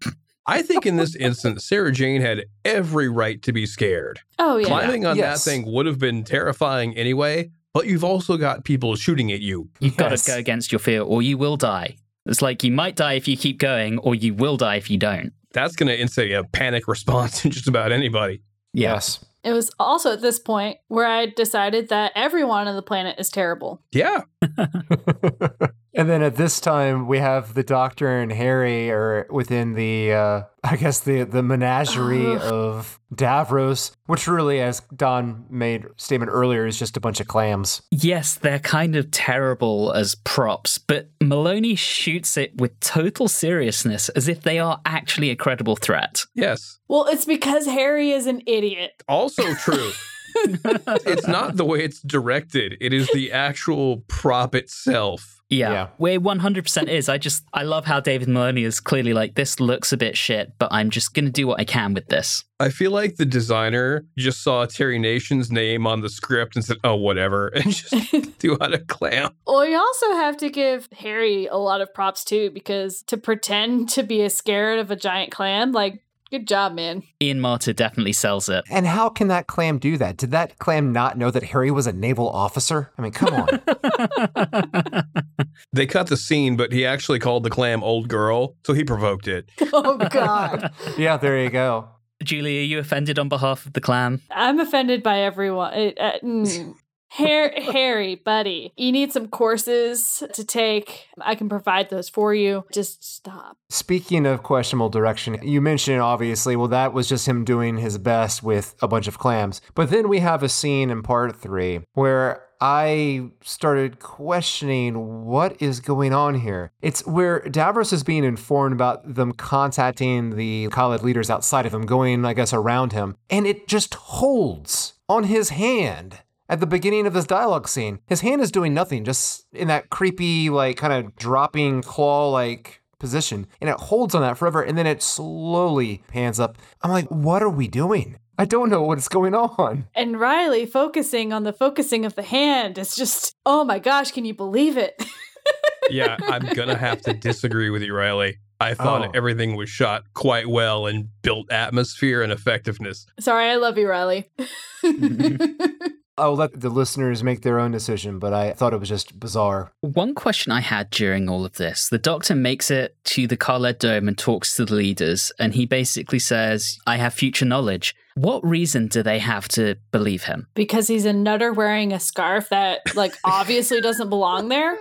[SPEAKER 6] I think in this instance, Sarah Jane had every right to be scared.
[SPEAKER 7] Oh, yeah.
[SPEAKER 6] Climbing on
[SPEAKER 8] Yes.
[SPEAKER 6] that thing would have been terrifying anyway, but you've also got people shooting at you.
[SPEAKER 5] You've got to go against your fear or you will die. It's like you might die if you keep going, or you will die if you don't.
[SPEAKER 6] That's going to instate a panic response in just about anybody.
[SPEAKER 8] Yes.
[SPEAKER 7] It was also at this point where I decided that everyone on the planet is terrible.
[SPEAKER 6] Yeah.
[SPEAKER 8] and then at this time, we have the Doctor and Harry are within the, uh, I guess the the menagerie
[SPEAKER 7] Ugh.
[SPEAKER 8] of Davros, which really, as Don made statement earlier, is just a bunch of clams.
[SPEAKER 5] Yes, they're kind of terrible as props, but Maloney shoots it with total seriousness as if they are actually a credible threat.
[SPEAKER 6] Yes.
[SPEAKER 7] Well, it's because Harry is an idiot.
[SPEAKER 6] Also true. it's not the way it's directed, it is the actual prop itself.
[SPEAKER 5] Yeah,
[SPEAKER 8] Yeah.
[SPEAKER 5] where 100% is. I just, I love how David Maloney is clearly like, this looks a bit shit, but I'm just going to do what I can with this.
[SPEAKER 6] I feel like the designer just saw Terry Nation's name on the script and said, oh, whatever, and just threw out a clam.
[SPEAKER 7] Well, you also have to give Harry a lot of props too, because to pretend to be as scared of a giant clam, like, good job, man.
[SPEAKER 5] Ian Marter definitely sells it.
[SPEAKER 8] And how can that clam do that? Did that clam not know that Harry was a naval officer? I mean, come on.
[SPEAKER 6] They cut the scene, but he actually called the clam old girl, so he provoked it.
[SPEAKER 7] Oh, God.
[SPEAKER 8] yeah, there you go.
[SPEAKER 5] Julie, are you offended on behalf of the clam?
[SPEAKER 7] I'm offended by everyone. It, uh, mm. Har- Harry, buddy, you need some courses to take. I can provide those for you. Just stop.
[SPEAKER 8] Speaking of questionable direction, you mentioned obviously, well, that was just him doing his best with a bunch of clams. But then we have a scene in part three where I started questioning what is going on here. It's where Davros is being informed about them contacting the Kaled leaders outside of him, going, I guess, around him. And it just holds on his hand at the beginning of this dialogue scene. His hand is doing nothing, just in that creepy, like, kind of dropping claw like position. And it holds on that forever. And then it slowly pans up. I'm like, what are we doing? I don't know what's going on.
[SPEAKER 7] And Riley focusing on the focusing of the hand is just, oh my gosh, can you believe it?
[SPEAKER 6] Yeah, I'm going to have to disagree with you, Riley. I thought
[SPEAKER 8] Oh.
[SPEAKER 6] everything was shot quite well and built atmosphere and effectiveness.
[SPEAKER 7] Sorry, I love you, Riley.
[SPEAKER 8] I'll let the listeners make their own decision, but I thought it was just bizarre.
[SPEAKER 5] One question I had during all of this the doctor makes it to the Kaled Dome and talks to the leaders, and he basically says, I have future knowledge. What reason do they have to believe him?
[SPEAKER 7] because he's a nutter wearing a scarf that, like, obviously doesn't belong there.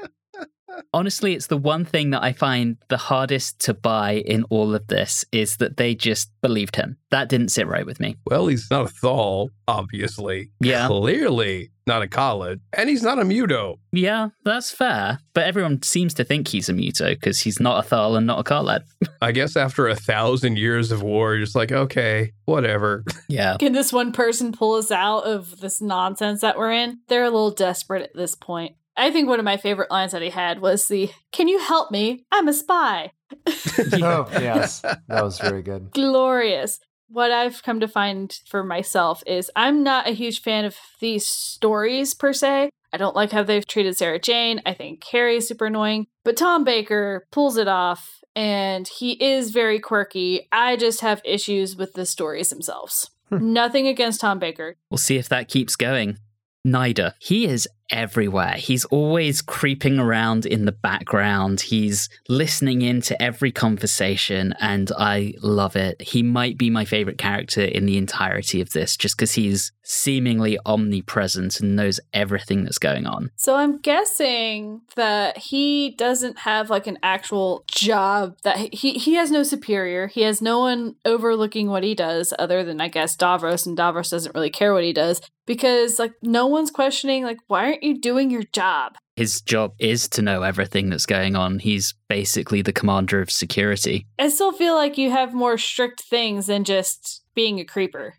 [SPEAKER 5] Honestly, it's the one thing that I find the hardest to buy in all of this is that they just believed him. That didn't sit right with me.
[SPEAKER 6] Well, he's not a Thal, obviously.
[SPEAKER 5] Yeah.
[SPEAKER 6] Clearly not a Kaled. And he's not a Muto.
[SPEAKER 5] Yeah, that's fair. But everyone seems to think he's a Muto because he's not a Thal and not a Kaled.
[SPEAKER 6] I guess after a thousand years of war, you're just like, okay, whatever.
[SPEAKER 5] Yeah.
[SPEAKER 7] Can this one person pull us out of this nonsense that we're in? They're a little desperate at this point. I think one of my favorite lines that he had was the Can you help me? I'm a spy.
[SPEAKER 8] Oh, yes. That was very good.
[SPEAKER 7] Glorious. What I've come to find for myself is I'm not a huge fan of these stories per se. I don't like how they've treated Sarah Jane. I think Harry is super annoying. But Tom Baker pulls it off and he is very quirky. I just have issues with the stories themselves. Hmm. Nothing against Tom Baker.
[SPEAKER 5] We'll see if that keeps going. Nyder, he is everywhere. He's always creeping around in the background. He's listening into every conversation, and I love it. He might be my favorite character in the entirety of this just because he's seemingly omnipresent and knows everything that's going on.
[SPEAKER 7] So I'm guessing that he doesn't have like an actual job that he he has no superior. He has no one overlooking what he does other than I guess Davros and Davros doesn't really care what he does because like no one's questioning like why aren't you doing your job?
[SPEAKER 5] His job is to know everything that's going on. He's basically the commander of security.
[SPEAKER 7] I still feel like you have more strict things than just being a creeper.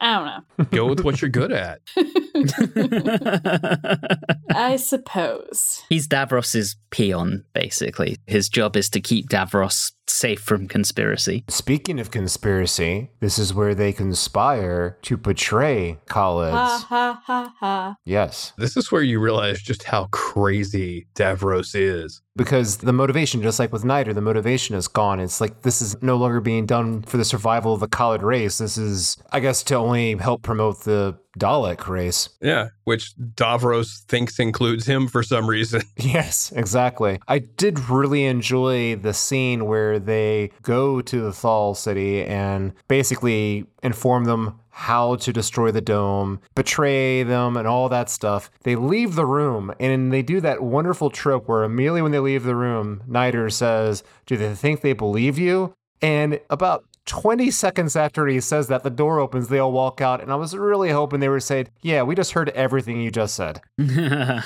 [SPEAKER 7] I don't know.
[SPEAKER 6] Go with what you're good at.
[SPEAKER 7] I suppose.
[SPEAKER 5] He's Davros's peon, basically. His job is to keep Davros safe from conspiracy.
[SPEAKER 8] Speaking of conspiracy, this is where they conspire to betray Kaleds.
[SPEAKER 7] Ha ha ha ha.
[SPEAKER 8] Yes.
[SPEAKER 6] This is where you realize just how crazy Davros is.
[SPEAKER 8] Because the motivation, just like with Nyder, the motivation is gone. It's like this is no longer being done for the survival of the Khalid race. This is, I guess, to only help promote the Dalek race.
[SPEAKER 6] Yeah, which Davros thinks includes him for some reason.
[SPEAKER 8] Yes, exactly. I did really enjoy the scene where they go to the Thal city and basically inform them how to destroy the dome, betray them, and all that stuff. They leave the room and they do that wonderful trope where immediately when they leave the room, Nyder says, Do they think they believe you? And about 20 seconds after he says that, the door opens, they all walk out, and I was really hoping they would say, Yeah, we just heard everything you just said.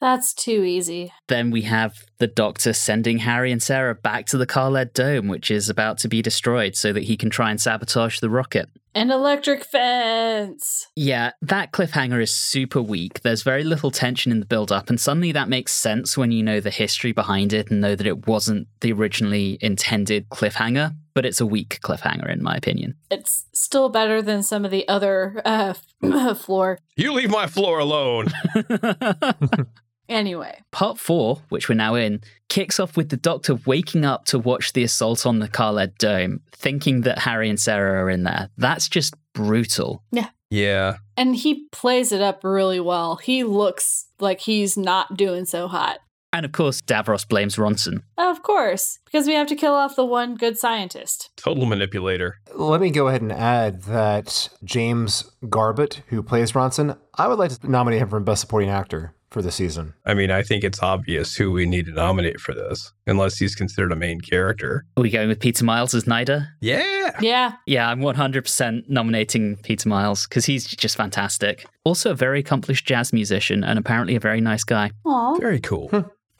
[SPEAKER 7] That's too easy.
[SPEAKER 5] then we have the doctor sending Harry and Sarah back to the Kaled Dome, which is about to be destroyed so that he can try and sabotage the rocket.
[SPEAKER 7] An electric fence.
[SPEAKER 5] Yeah, that cliffhanger is super weak. There's very little tension in the build up, and suddenly that makes sense when you know the history behind it and know that it wasn't the originally intended cliffhanger, but it's a weak cliffhanger, in my opinion.
[SPEAKER 7] It's still better than some of the other uh, floor.
[SPEAKER 6] You leave my floor alone.
[SPEAKER 7] Anyway,
[SPEAKER 5] Part four, which we're now in, kicks off with the Doctor waking up to watch the assault on the Kaled Dome, thinking that Harry and Sarah are in there. That's just brutal.
[SPEAKER 6] Yeah. Yeah.
[SPEAKER 7] and he plays it up really well. He looks like he's not doing so hot.
[SPEAKER 5] And of course, Davros blames Ronson.
[SPEAKER 7] Of course, because we have to kill off the one good scientist.
[SPEAKER 6] Total manipulator.
[SPEAKER 8] Let me go ahead and add that James Garbutt, who plays Ronson, I would like to nominate him for Best Supporting Actor for the season.
[SPEAKER 6] I mean, I think it's obvious who we need to nominate for this, unless he's considered a main character.
[SPEAKER 5] Are we going with Peter Miles as Nyder?
[SPEAKER 6] Yeah.
[SPEAKER 7] Yeah,
[SPEAKER 5] Yeah, I'm 100% nominating Peter Miles because he's just fantastic. Also, a very accomplished jazz musician and apparently a very nice guy.
[SPEAKER 7] Aw.
[SPEAKER 6] Very cool.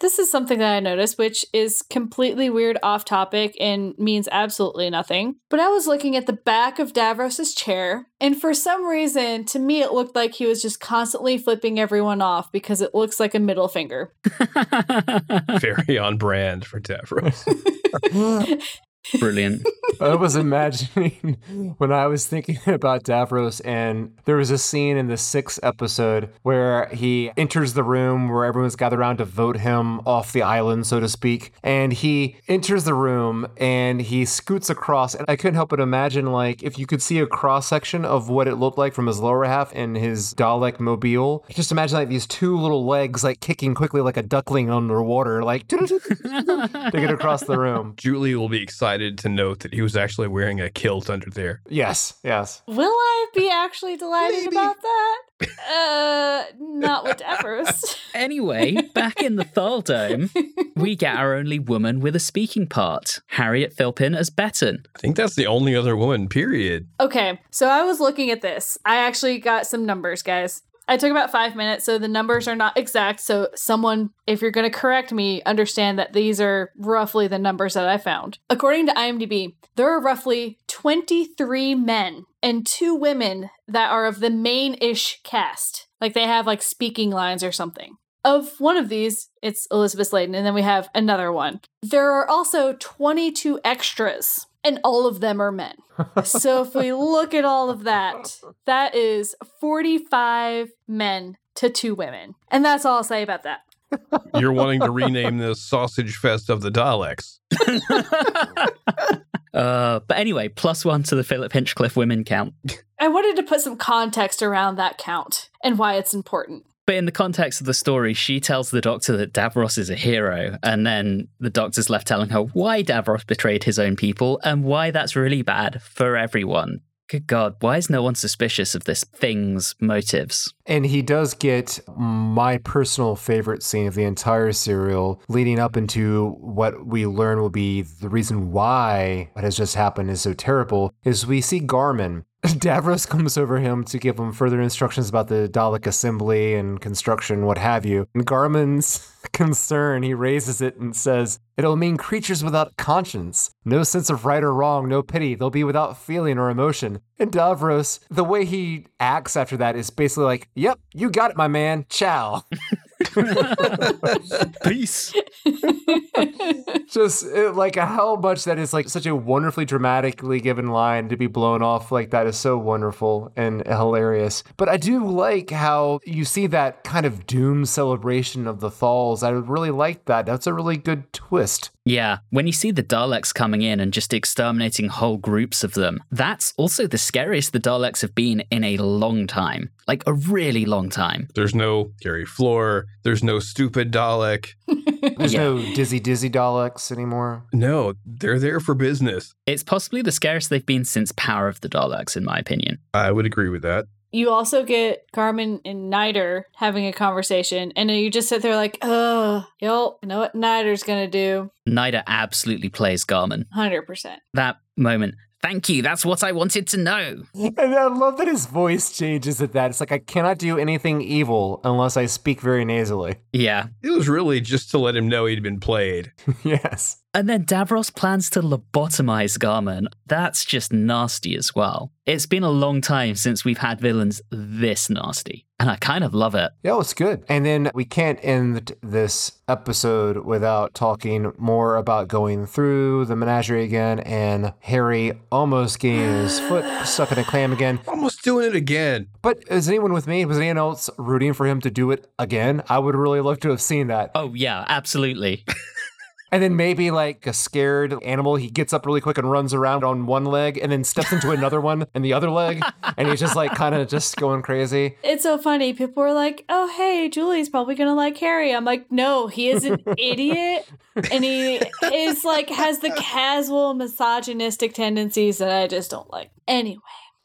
[SPEAKER 7] This is something that I noticed, which is completely weird off topic and means absolutely nothing. But I was looking at the back of Davros's chair, and for some reason, to me, it looked like he was just constantly flipping everyone off because it looks like a middle finger.
[SPEAKER 6] Very on brand for Davros.
[SPEAKER 5] Brilliant.
[SPEAKER 8] I was imagining when I was thinking about Davros, and there was a scene in the sixth episode where he enters the room where everyone's gathered around to vote him off the island, so to speak. And he enters the room and he scoots across. And I couldn't help but imagine, like, if you could see a cross section of what it looked like from his lower half in his Dalek mobile, just imagine like these two little legs, like kicking quickly like a duckling underwater, like to get across the room.
[SPEAKER 6] Julie will be excited excited to note that he was actually wearing a kilt under there.
[SPEAKER 8] Yes, yes.
[SPEAKER 7] Will I be actually delighted
[SPEAKER 6] Maybe.
[SPEAKER 7] about that? Uh, not with Everest.
[SPEAKER 5] Anyway, back in the Thal Dome, we get our only woman with a speaking part, Harriet Philpin as Bettan.
[SPEAKER 6] I think that's the only other woman, period.
[SPEAKER 7] Okay, so I was looking at this. I actually got some numbers, guys. I took about five minutes, so the numbers are not exact. So, someone, if you're going to correct me, understand that these are roughly the numbers that I found. According to IMDb, there are roughly 23 men and two women that are of the main ish cast. Like they have like speaking lines or something. Of one of these, it's Elizabeth Sladen, and then we have another one. There are also 22 extras, and all of them are men. so if we look at all of that, that is 45 men to two women. And that's all I'll say about that.
[SPEAKER 6] You're wanting to rename this Sausage Fest of the Daleks.
[SPEAKER 5] Uh, but anyway, plus one to the Philip Hinchcliffe women count.
[SPEAKER 7] I wanted to put some context around that count and why it's important.
[SPEAKER 5] But in the context of the story, she tells the doctor that Davros is a hero, and then the doctor's left telling her why Davros betrayed his own people and why that's really bad for everyone. Good God, why is no one suspicious of this thing's motives?
[SPEAKER 8] And he does get my personal favorite scene of the entire serial, leading up into what we learn will be the reason why what has just happened is so terrible, is we see Gharman. Davros comes over him to give him further instructions about the Dalek assembly and construction, what have you. And Gharman's concern, he raises it and says, It'll mean creatures without conscience. No sense of right or wrong, no pity. They'll be without feeling or emotion. And Davros, the way he acts after that is basically like, Yep, you got it, my man. Ciao.
[SPEAKER 5] Peace.
[SPEAKER 8] Just it, like how much that is like such a wonderfully dramatically given line to be blown off like that is so wonderful and hilarious. But I do like how you see that kind of doom celebration of the Thals. I really like that. That's a really good twist.
[SPEAKER 5] Yeah, when you see the Daleks coming in and just exterminating whole groups of them, that's also the scariest the Daleks have been in a long time. Like a really long time.
[SPEAKER 6] There's no Gary Floor. There's no stupid Dalek.
[SPEAKER 8] There's
[SPEAKER 5] Yeah.
[SPEAKER 8] no dizzy dizzy Daleks anymore.
[SPEAKER 6] No, they're there for business.
[SPEAKER 5] It's possibly the scariest they've been since Power of the Daleks, in my opinion.
[SPEAKER 6] I would agree with that.
[SPEAKER 7] You also get Gharman and Nyder having a conversation, and then you just sit there like, oh, yo, you know what Nyder's gonna do?
[SPEAKER 5] Nyder absolutely plays Gharman.
[SPEAKER 7] 100%.
[SPEAKER 5] That moment, thank you, that's what I wanted to know.
[SPEAKER 8] And I love that his voice changes at that. It's like I cannot do anything evil unless I speak very nasally.
[SPEAKER 5] Yeah.
[SPEAKER 6] It was really just to let him know he'd been played.
[SPEAKER 8] yes.
[SPEAKER 5] And then Davros plans to lobotomize Gharman. That's just nasty as well. It's been a long time since we've had villains this nasty, and I kind of love it.
[SPEAKER 8] Yeah, it's good. And then we can't end this episode without talking more about going through the menagerie again and Harry almost getting his foot stuck in a clam again.
[SPEAKER 6] Almost doing it again.
[SPEAKER 8] But is anyone with me? Was anyone else rooting for him to do it again? I would really love to have seen that.
[SPEAKER 5] Oh, yeah, absolutely.
[SPEAKER 8] And then maybe like a scared animal, he gets up really quick and runs around on one leg and then steps into another one and the other leg. And he's just like kind of just going crazy.
[SPEAKER 7] It's so funny. People were like, oh, hey, Julie's probably gonna like Harry. I'm like, no, he is an idiot. And he is like, has the casual misogynistic tendencies that I just don't like. Anyway.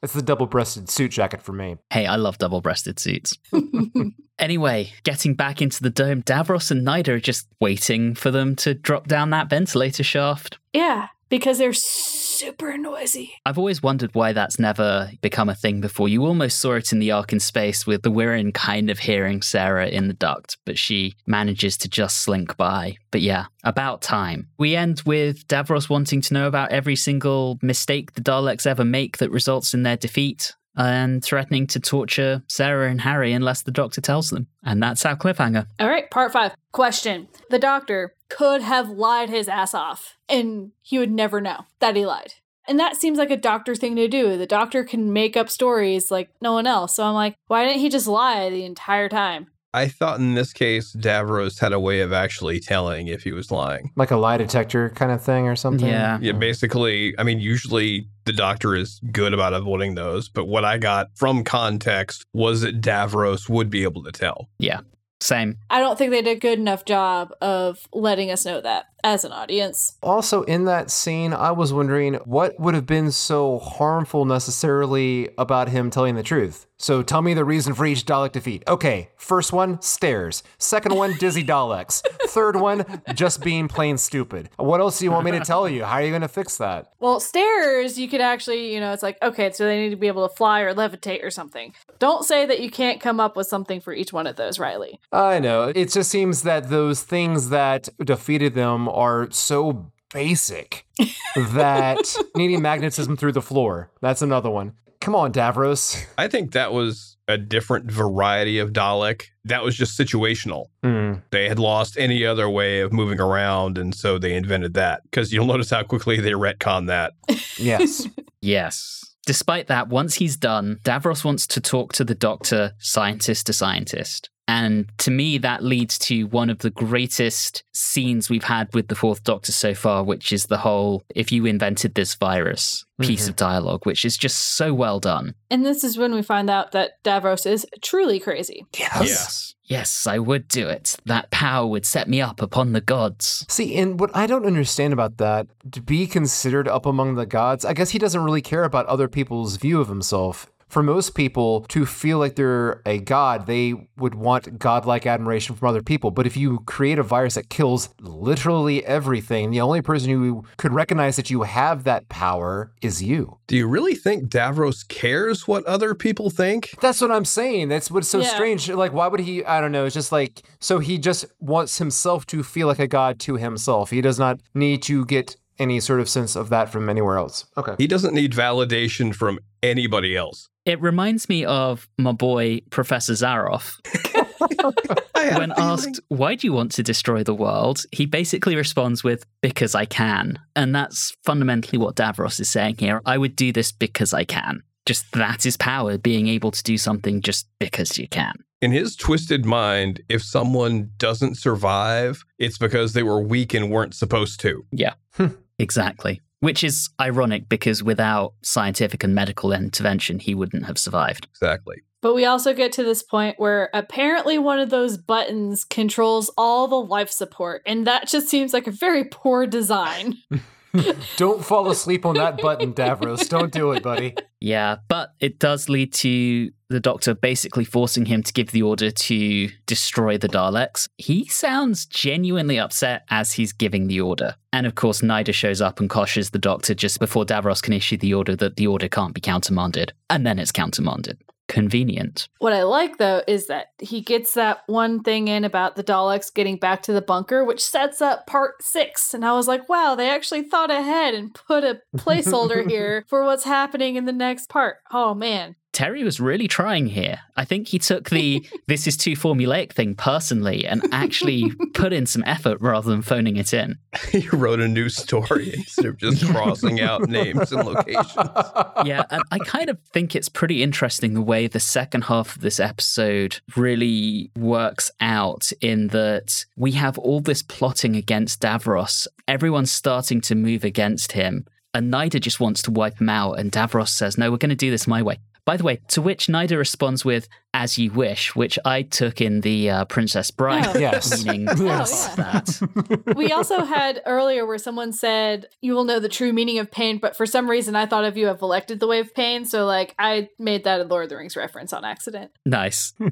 [SPEAKER 8] It's the double breasted suit jacket for me.
[SPEAKER 5] hey, I love double breasted suits. anyway, getting back into the dome, Davros and Nyder are just waiting for them to drop down that ventilator shaft.
[SPEAKER 7] Yeah, because they're super noisy.
[SPEAKER 5] I've always wondered why that's never become a thing before. You almost saw it in the arc in space with the Wirrn kind of hearing Sarah in the duct, but she manages to just slink by. But yeah, about time. We end with Davros wanting to know about every single mistake the Daleks ever make that results in their defeat. And threatening to torture Sarah and Harry unless the doctor tells them. And that's our cliffhanger.
[SPEAKER 7] All right, part five. Question The doctor could have lied his ass off, and he would never know that he lied. And that seems like a doctor thing to do. The doctor can make up stories like no one else. So I'm like, why didn't he just lie the entire time?
[SPEAKER 6] I thought in this case, Davros had a way of actually telling if he was lying.
[SPEAKER 8] Like a lie detector kind of thing or something.
[SPEAKER 5] Yeah.
[SPEAKER 6] Yeah, basically, I mean, usually the doctor is good about avoiding those, but what I got from context was that Davros would be able to tell.
[SPEAKER 5] Yeah. Same.
[SPEAKER 7] I don't think they did a good enough job of letting us know that as an audience.
[SPEAKER 8] Also, in that scene, I was wondering what would have been so harmful necessarily about him telling the truth. So tell me the reason for each Dalek defeat. Okay, first one, stairs. Second one, dizzy Daleks. Third one, just being plain stupid. What else do you want me to tell you? How are you going to fix that?
[SPEAKER 7] Well, stairs, you could actually, you know, it's like, okay, so they need to be able to fly or levitate or something. Don't say that you can't come up with something for each one of those, Riley.
[SPEAKER 8] I know. It just seems that those things that defeated them are so basic that needing magnetism through the floor. That's another one. Come on, Davros.
[SPEAKER 6] I think that was a different variety of Dalek. That was just situational.
[SPEAKER 8] Hmm.
[SPEAKER 6] They had lost any other way of moving around, and so they invented that. Because you'll notice how quickly they retcon that.
[SPEAKER 8] Yes.
[SPEAKER 5] Yes. Despite that, once he's done, Davros wants to talk to the doctor, scientist to scientist. And to me, that leads to one of the greatest scenes we've had with the fourth doctor so far, which is the whole if you invented this virus piece mm-hmm. of dialogue, which is just so well done.
[SPEAKER 7] And this is when we find out that Davros is truly crazy.
[SPEAKER 6] Yes.
[SPEAKER 5] Yes, I would do it. That power would set me up upon the gods.
[SPEAKER 8] See, and what I don't understand about that, to be considered up among the gods, I guess he doesn't really care about other people's view of himself. For most people to feel like they're a god, they would want godlike admiration from other people. But if you create a virus that kills literally everything, the only person who could recognize that you have that power is you.
[SPEAKER 6] Do you really think Davros cares what other people think?
[SPEAKER 8] That's what I'm saying. That's what's so
[SPEAKER 7] Yeah.
[SPEAKER 8] strange. Like, why would he? I don't know. It's just like, so he just wants himself to feel like a god to himself. He does not need to get any sort of sense of that from anywhere else. Okay.
[SPEAKER 6] He doesn't need validation from anybody else.
[SPEAKER 5] It reminds me of my boy, Professor Zaroff. when asked, why do you want to destroy the world? He basically responds with, because I can. And that's fundamentally what Davros is saying here. I would do this because I can. Just that is power, being able to do something just because you can.
[SPEAKER 6] In his twisted mind, if someone doesn't survive, it's because they were weak and weren't supposed to.
[SPEAKER 5] Yeah, hmm. exactly. Which is ironic because without scientific and medical intervention, he wouldn't have survived.
[SPEAKER 6] Exactly.
[SPEAKER 7] But we also get to this point where apparently one of those buttons controls all the life support. And that just seems like a very poor design.
[SPEAKER 8] Don't fall asleep on that button, Davros. Don't do it, buddy.
[SPEAKER 5] Yeah, but it does lead to the doctor basically forcing him to give the order to destroy the Daleks. He sounds genuinely upset as he's giving the order. And of course, Nyder shows up and koshes the doctor just before Davros can issue the order that the order can't be countermanded. And then it's countermanded. Convenient.
[SPEAKER 7] What I like though is that he gets that one thing in about the Daleks getting back to the bunker, which sets up part six. And I was like, wow, they actually thought ahead and put a placeholder here for what's happening in the next part. Oh man.
[SPEAKER 5] Terry was really trying here. I think he took the this is too formulaic thing personally and actually put in some effort rather than phoning it in.
[SPEAKER 6] He wrote a new story instead of just crossing out names and locations.
[SPEAKER 5] yeah, and I kind of think it's pretty interesting the way the second half of this episode really works out in that we have all this plotting against Davros. Everyone's starting to move against him. And Nyder just wants to wipe him out. And Davros says, No, we're going to do this my way. By the way, to which Nyder responds with, As you wish, which I took in the uh, Princess Bride
[SPEAKER 7] Oh.
[SPEAKER 8] Yes.
[SPEAKER 5] meaning
[SPEAKER 8] Yes.
[SPEAKER 5] of that.
[SPEAKER 7] We also had earlier where someone said, You will know the true meaning of pain, but for some reason I thought of you have elected the way of pain. So, like, I made that a Lord of the Rings reference on accident.
[SPEAKER 5] Nice.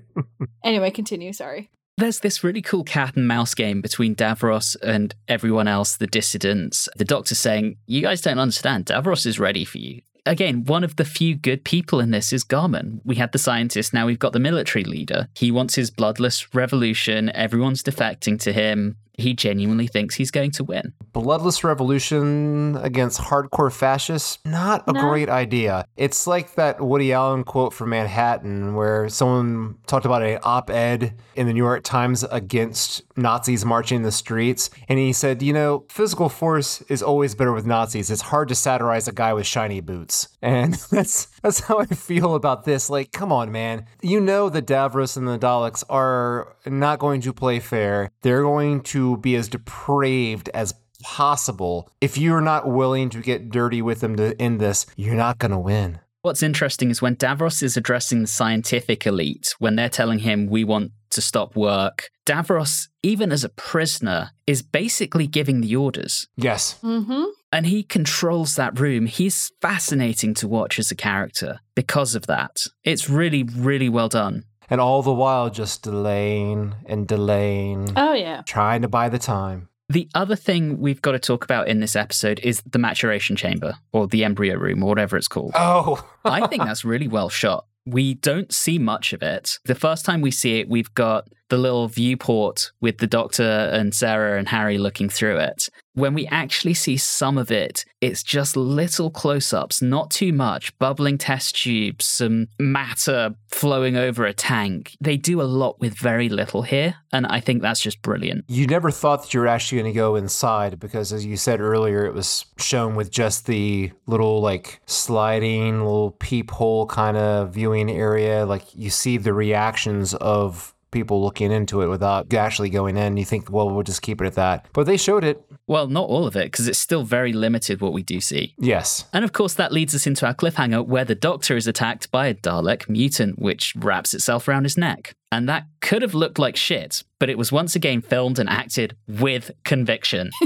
[SPEAKER 7] Anyway, continue. Sorry.
[SPEAKER 5] There's this really cool cat and mouse game between Davros and everyone else, the dissidents. The doctor saying, You guys don't understand. Davros is ready for you. Again, one of the few good people in this is Gharman. We had the scientist, now we've got the military leader. He wants his bloodless revolution. Everyone's defecting to him. He genuinely thinks he's going to win.
[SPEAKER 8] Bloodless revolution against hardcore fascists? Not a
[SPEAKER 7] No.
[SPEAKER 8] great idea. It's like that Woody Allen quote from Manhattan where someone talked about an op ed in the New York Times against Nazis marching in the streets. And he said, you know, physical force is always better with Nazis. It's hard to satirize a guy with shiny boots. And that's that's how I feel about this. Like, come on, man. You know the Davros and the Daleks are not going to play fair. They're going to be as depraved as possible. If you're not willing to get dirty with them to end this, you're not going to win.
[SPEAKER 5] What's interesting is when Davros is addressing the scientific elite, when they're telling him we want to stop work. Davros, even as a prisoner, is basically giving the orders.
[SPEAKER 8] Yes.
[SPEAKER 7] Mm-hmm.
[SPEAKER 5] And he controls that room. He's fascinating to watch as a character because of that. It's really, really well done.
[SPEAKER 8] And all the while just delaying and delaying,
[SPEAKER 7] Oh yeah.
[SPEAKER 8] trying to buy the time.
[SPEAKER 5] The other thing we've got to talk about in this episode is the maturation chamber or the embryo room or whatever it's called.
[SPEAKER 8] Oh,
[SPEAKER 5] I think that's really well shot. We don't see much of it. The first time we see it, we've got the little viewport with the doctor and Sarah and Harry looking through it. When we actually see some of it, it's just little close ups, not too much, bubbling test tubes, some matter flowing over a tank. They do a lot with very little here, and I think that's just brilliant.
[SPEAKER 8] you never thought that you were actually going to go inside because, as you said earlier, it was shown with just the little like sliding little peephole kind of viewing area. Like you see the reactions of people looking into it without actually going in. You think, well, we'll just keep it at that. But they showed it.
[SPEAKER 5] Well, not all of it, because it's still very limited what we do see.
[SPEAKER 8] Yes.
[SPEAKER 5] And of course, that leads us into our cliffhanger where the Doctor is attacked by a Dalek mutant, which wraps itself around his neck. And that could have looked like shit, but it was once again filmed and acted with conviction.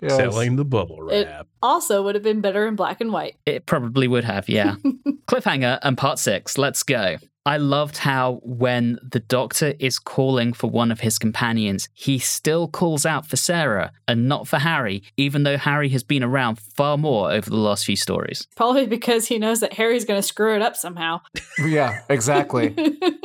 [SPEAKER 8] Yes.
[SPEAKER 6] Selling the bubble
[SPEAKER 7] It
[SPEAKER 6] wrap.
[SPEAKER 7] also would have been better in black and white.
[SPEAKER 5] It probably would have, yeah. Cliffhanger and part six. Let's go. I loved how when the doctor is calling for one of his companions, he still calls out for Sarah and not for Harry, even though Harry has been around far more over the last few stories.
[SPEAKER 7] Probably because he knows that Harry's going to screw it up somehow.
[SPEAKER 8] Yeah, exactly.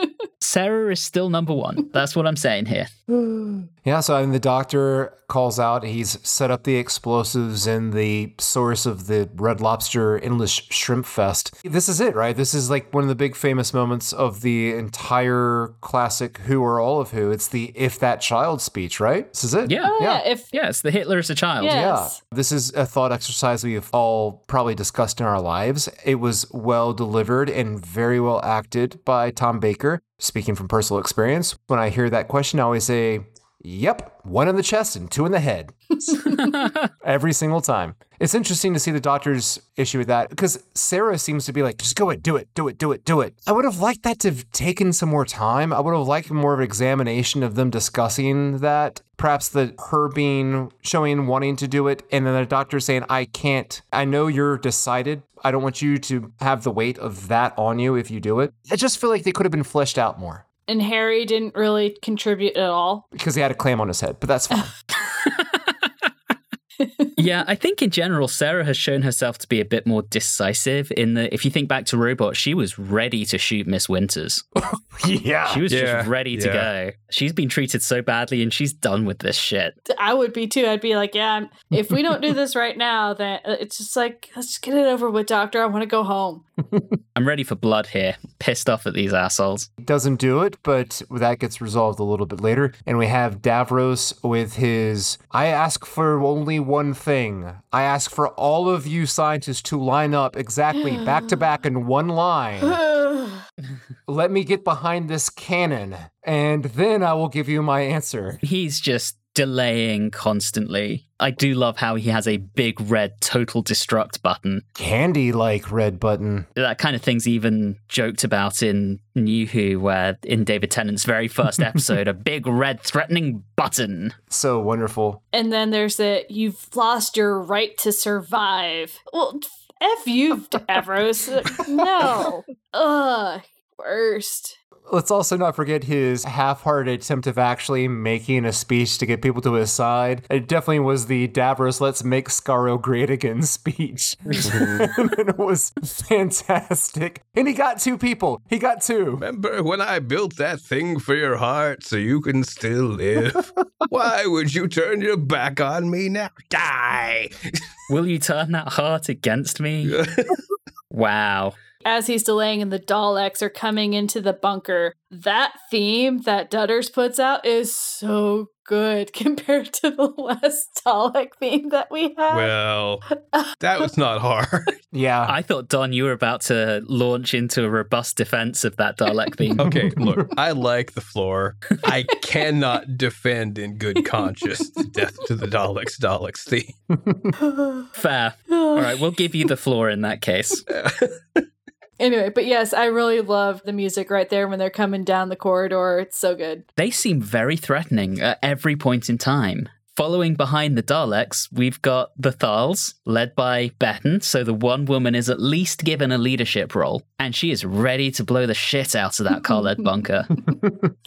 [SPEAKER 5] Sarah is still number one. That's what I'm saying here.
[SPEAKER 8] Yeah, so I mean, the doctor calls out. He's set up the explosives in the source of the Red Lobster Endless Shrimp Fest. This is it, right? This is like one of the big famous moments of the entire classic Who or All of Who. It's the If That Child speech, right? This is it.
[SPEAKER 5] Yeah.
[SPEAKER 7] Oh, yeah. If
[SPEAKER 5] Yes, the Hitler is a child.
[SPEAKER 7] Yeah.
[SPEAKER 8] Yeah. This is a thought exercise we've all probably discussed in our lives. It was well delivered and very well acted by Tom Baker. Speaking from personal experience, when I hear that question, I always say, Yep, one in the chest and two in the head. Every single time. It's interesting to see the doctor's issue with that because Sarah seems to be like, just go it, do it, do it, do it, do it. I would have liked that to have taken some more time. I would have liked more of an examination of them discussing that. Perhaps the her being showing wanting to do it, and then the doctor saying, I can't. I know you're decided. I don't want you to have the weight of that on you if you do it. I just feel like they could have been fleshed out more
[SPEAKER 7] and Harry didn't really contribute at all.
[SPEAKER 8] because he had a clam on his head, but that's fine.
[SPEAKER 5] yeah, I think in general, Sarah has shown herself to be a bit more decisive. In the, if you think back to Robot, she was ready to shoot Miss Winters.
[SPEAKER 8] yeah.
[SPEAKER 5] She was
[SPEAKER 6] Yeah,
[SPEAKER 5] just ready to
[SPEAKER 6] yeah.
[SPEAKER 5] go. She's been treated so badly, and she's done with this shit.
[SPEAKER 7] I would be too. I'd be like, yeah, if we don't do this right now, then uh, it's just like, let's just get it over with, doctor. I want to go home.
[SPEAKER 5] I'm ready for blood here. Pissed off at these assholes.
[SPEAKER 8] doesn't do it, but that gets resolved a little bit later. And we have Davros with his I ask for only one thing. I ask for all of you scientists to line up exactly back to back in one line. Let me get behind this cannon, and then I will give you my answer.
[SPEAKER 5] He's just delaying constantly. I do love how he has a big red total destruct button.
[SPEAKER 8] Candy like red button.
[SPEAKER 5] That kind of thing's even joked about in New Who, where in David Tennant's very first episode, a big red threatening button.
[SPEAKER 8] So wonderful.
[SPEAKER 7] And then there's the you've lost your right to survive. Well, F you, Davros. no. Ugh. Worst.
[SPEAKER 8] Let's also not forget his half-hearted attempt of actually making a speech to get people to his side. It definitely was the Davros "Let's make Skaro great again" speech, and it was fantastic. And he got two people. He got two.
[SPEAKER 6] Remember when I built that thing for your heart so you can still live? Why would you turn your back on me now? Die!
[SPEAKER 5] Will you turn that heart against me? wow.
[SPEAKER 7] As he's delaying and the Daleks are coming into the bunker, that theme that Dutters puts out is so good compared to the last Dalek theme that we had.
[SPEAKER 6] Well, that was not hard.
[SPEAKER 8] Yeah.
[SPEAKER 5] I thought, Don, you were about to launch into a robust defense of that Dalek theme.
[SPEAKER 6] Okay, look, I like the floor. I cannot defend in good conscience the death to the Daleks Daleks theme.
[SPEAKER 5] Fair. All right, we'll give you the floor in that case.
[SPEAKER 7] Anyway, but yes, I really love the music right there when they're coming down the corridor. It's so good.
[SPEAKER 5] They seem very threatening at every point in time. Following behind the Daleks, we've got the Thals, led by Bettan, so the one woman is at least given a leadership role, and she is ready to blow the shit out of that Kaled bunker.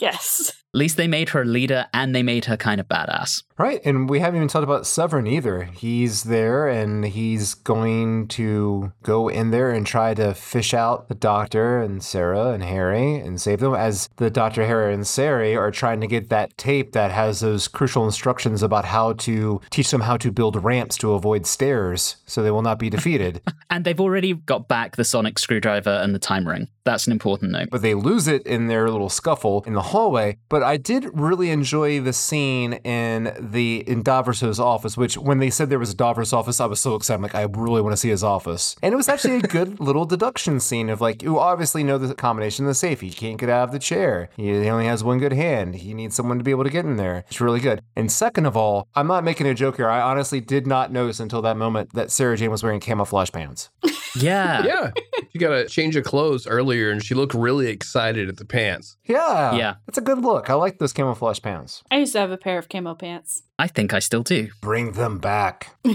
[SPEAKER 7] Yes.
[SPEAKER 5] At least they made her leader and they made her kind of badass.
[SPEAKER 8] Right, and we haven't even talked about Sevrin either. He's there and he's going to go in there and try to fish out the doctor and Sarah and Harry and save them as the doctor, Harry, and Sarah are trying to get that tape that has those crucial instructions about how to teach them how to build ramps to avoid stairs so they will not be defeated.
[SPEAKER 5] And they've already got back the sonic screwdriver and the time ring. That's an important note.
[SPEAKER 8] but they lose it in their little scuffle in the hallway. But I did really enjoy the scene in the in Davros's office, which when they said there was a Davros office, I was so excited. I'm like, I really want to see his office. And it was actually a good little deduction scene of like, you obviously know the combination of the safe. He can't get out of the chair. He he only has one good hand. He needs someone to be able to get in there. It's really good. And second of all, I'm not making a joke here. I honestly did not notice until that moment that Sarah Jane was wearing camouflage pants.
[SPEAKER 5] Yeah.
[SPEAKER 6] Yeah. She got a change of clothes earlier and she looked really excited at the pants.
[SPEAKER 8] Yeah.
[SPEAKER 5] Yeah.
[SPEAKER 8] It's a good look. I like those camouflage pants.
[SPEAKER 7] I used to have a pair of camo pants.
[SPEAKER 5] I think I still do.
[SPEAKER 8] Bring them back.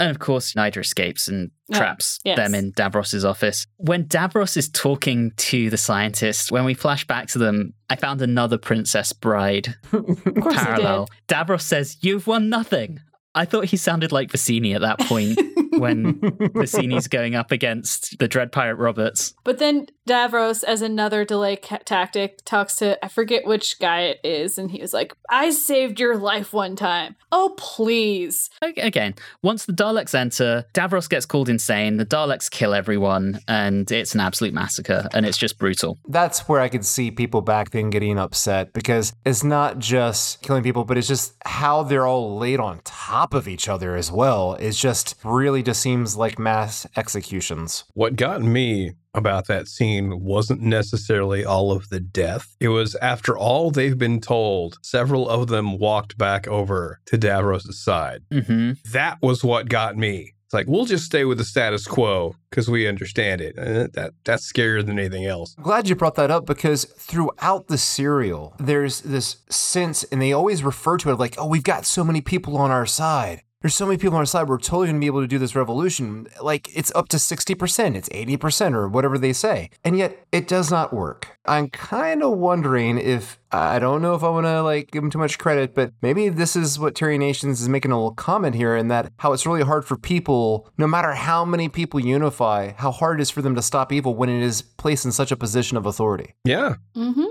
[SPEAKER 5] And of course, Nyder escapes and
[SPEAKER 7] Yeah,
[SPEAKER 5] traps
[SPEAKER 7] yes.
[SPEAKER 5] them in Davros's office. When Davros is talking to the scientist, when we flash back to them, I found another Princess Bride parallel. Davros says, You've won nothing. I thought he sounded like Vizzini at that point when Vizzini's going up against the Dread Pirate Roberts.
[SPEAKER 7] But then Davros, as another delay ca- tactic, talks to I forget which guy it is, and he was like, "I saved your life one time. Oh please."
[SPEAKER 5] Again, once the Daleks enter, Davros gets called insane, the Daleks kill everyone, and it's an absolute massacre, and it's just brutal.
[SPEAKER 8] that's where I could see people back then getting upset because it's not just killing people, but it's just how they're all laid on top of each other as well. It's just really just seems like mass executions.
[SPEAKER 6] What got me about that scene wasn't necessarily all of the death. It was after all they've been told, several of them walked back over to Davros' side.
[SPEAKER 5] hmm
[SPEAKER 6] That was what got me. It's like, we'll just stay with the status quo because we understand it. And that, that's scarier than anything else.
[SPEAKER 8] I'm glad you brought that up because throughout the serial, there's this sense, and they always refer to it like, oh, we've got so many people on our side. There's so many people on our side. We're totally going to be able to do this revolution. Like it's up to 60%, it's 80%, or whatever they say. And yet it does not work. I'm kind of wondering if, I don't know if I want to like give them too much credit, but maybe this is what Terry Nations is making a little comment here in that how it's really hard for people, no matter how many people unify, how hard it is for them to stop evil when it is placed in such a position of authority.
[SPEAKER 6] Yeah.
[SPEAKER 7] Mm-hmm.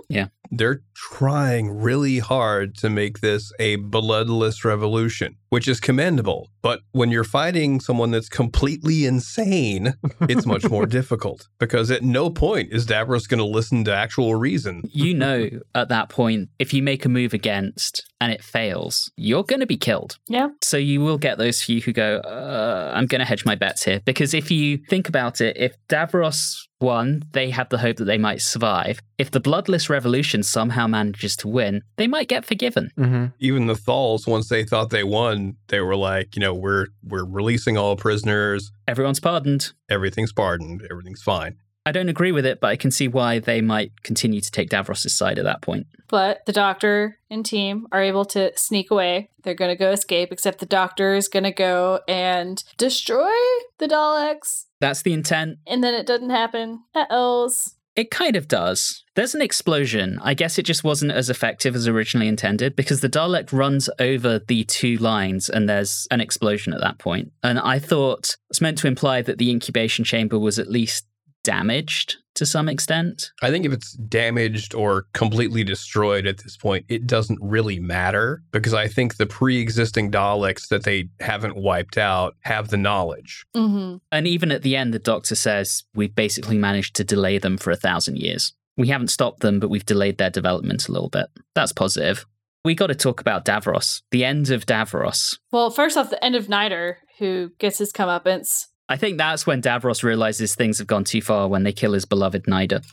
[SPEAKER 6] They're trying really hard to make this a bloodless revolution, which is commendable. But when you're fighting someone that's completely insane, it's much more difficult because at no point is Davros going to listen to actual reason.
[SPEAKER 5] You know, at that point, if you make a move against and it fails, you're going to be killed.
[SPEAKER 7] Yeah.
[SPEAKER 5] So you will get those few who go, uh, I'm going to hedge my bets here. Because if you think about it, if Davros won, they have the hope that they might survive. If the Bloodless Revolution somehow manages to win, they might get forgiven.
[SPEAKER 8] Mm-hmm.
[SPEAKER 6] Even the Thals, once they thought they won, they were like, you know, we're we're releasing all prisoners.
[SPEAKER 5] Everyone's pardoned.
[SPEAKER 6] Everything's pardoned. Everything's fine.
[SPEAKER 5] I don't agree with it, but I can see why they might continue to take Davros' side at that point.
[SPEAKER 7] But the doctor and team are able to sneak away. They're going to go escape, except the doctor is going to go and destroy the Daleks.
[SPEAKER 5] That's the intent.
[SPEAKER 7] And then it doesn't happen. Uh ohs.
[SPEAKER 5] It kind of does. There's an explosion. I guess it just wasn't as effective as originally intended because the Dalek runs over the two lines and there's an explosion at that point. And I thought it's meant to imply that the incubation chamber was at least damaged to some extent.
[SPEAKER 6] I think if it's damaged or completely destroyed at this point, it doesn't really matter because I think the pre existing Daleks that they haven't wiped out have the knowledge.
[SPEAKER 7] Mm-hmm.
[SPEAKER 5] And even at the end, the doctor says we've basically managed to delay them for a thousand years. We haven't stopped them, but we've delayed their development a little bit. That's positive. We got to talk about Davros, the end of Davros.
[SPEAKER 7] Well, first off, the end of Nyder, who gets his comeuppance.
[SPEAKER 5] I think that's when Davros realizes things have gone too far when they kill his beloved Nyder.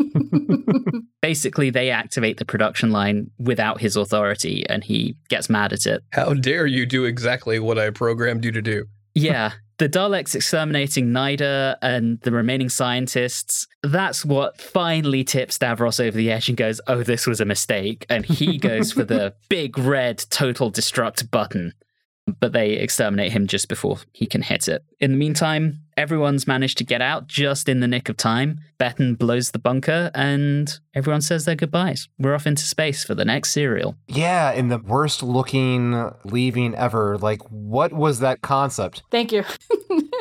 [SPEAKER 5] Basically, they activate the production line without his authority and he gets mad at it.
[SPEAKER 6] How dare you do exactly what I programmed you to do?
[SPEAKER 5] Yeah. The Daleks exterminating Nyder and the remaining scientists, that's what finally tips Davros over the edge and goes, oh, this was a mistake. And he goes for the big red total destruct button. But they exterminate him just before he can hit it. In the meantime, everyone's managed to get out just in the nick of time. Bettan blows the bunker and everyone says their goodbyes. We're off into space for the next serial.
[SPEAKER 8] Yeah, in the worst looking leaving ever. Like, what was that concept?
[SPEAKER 7] Thank you.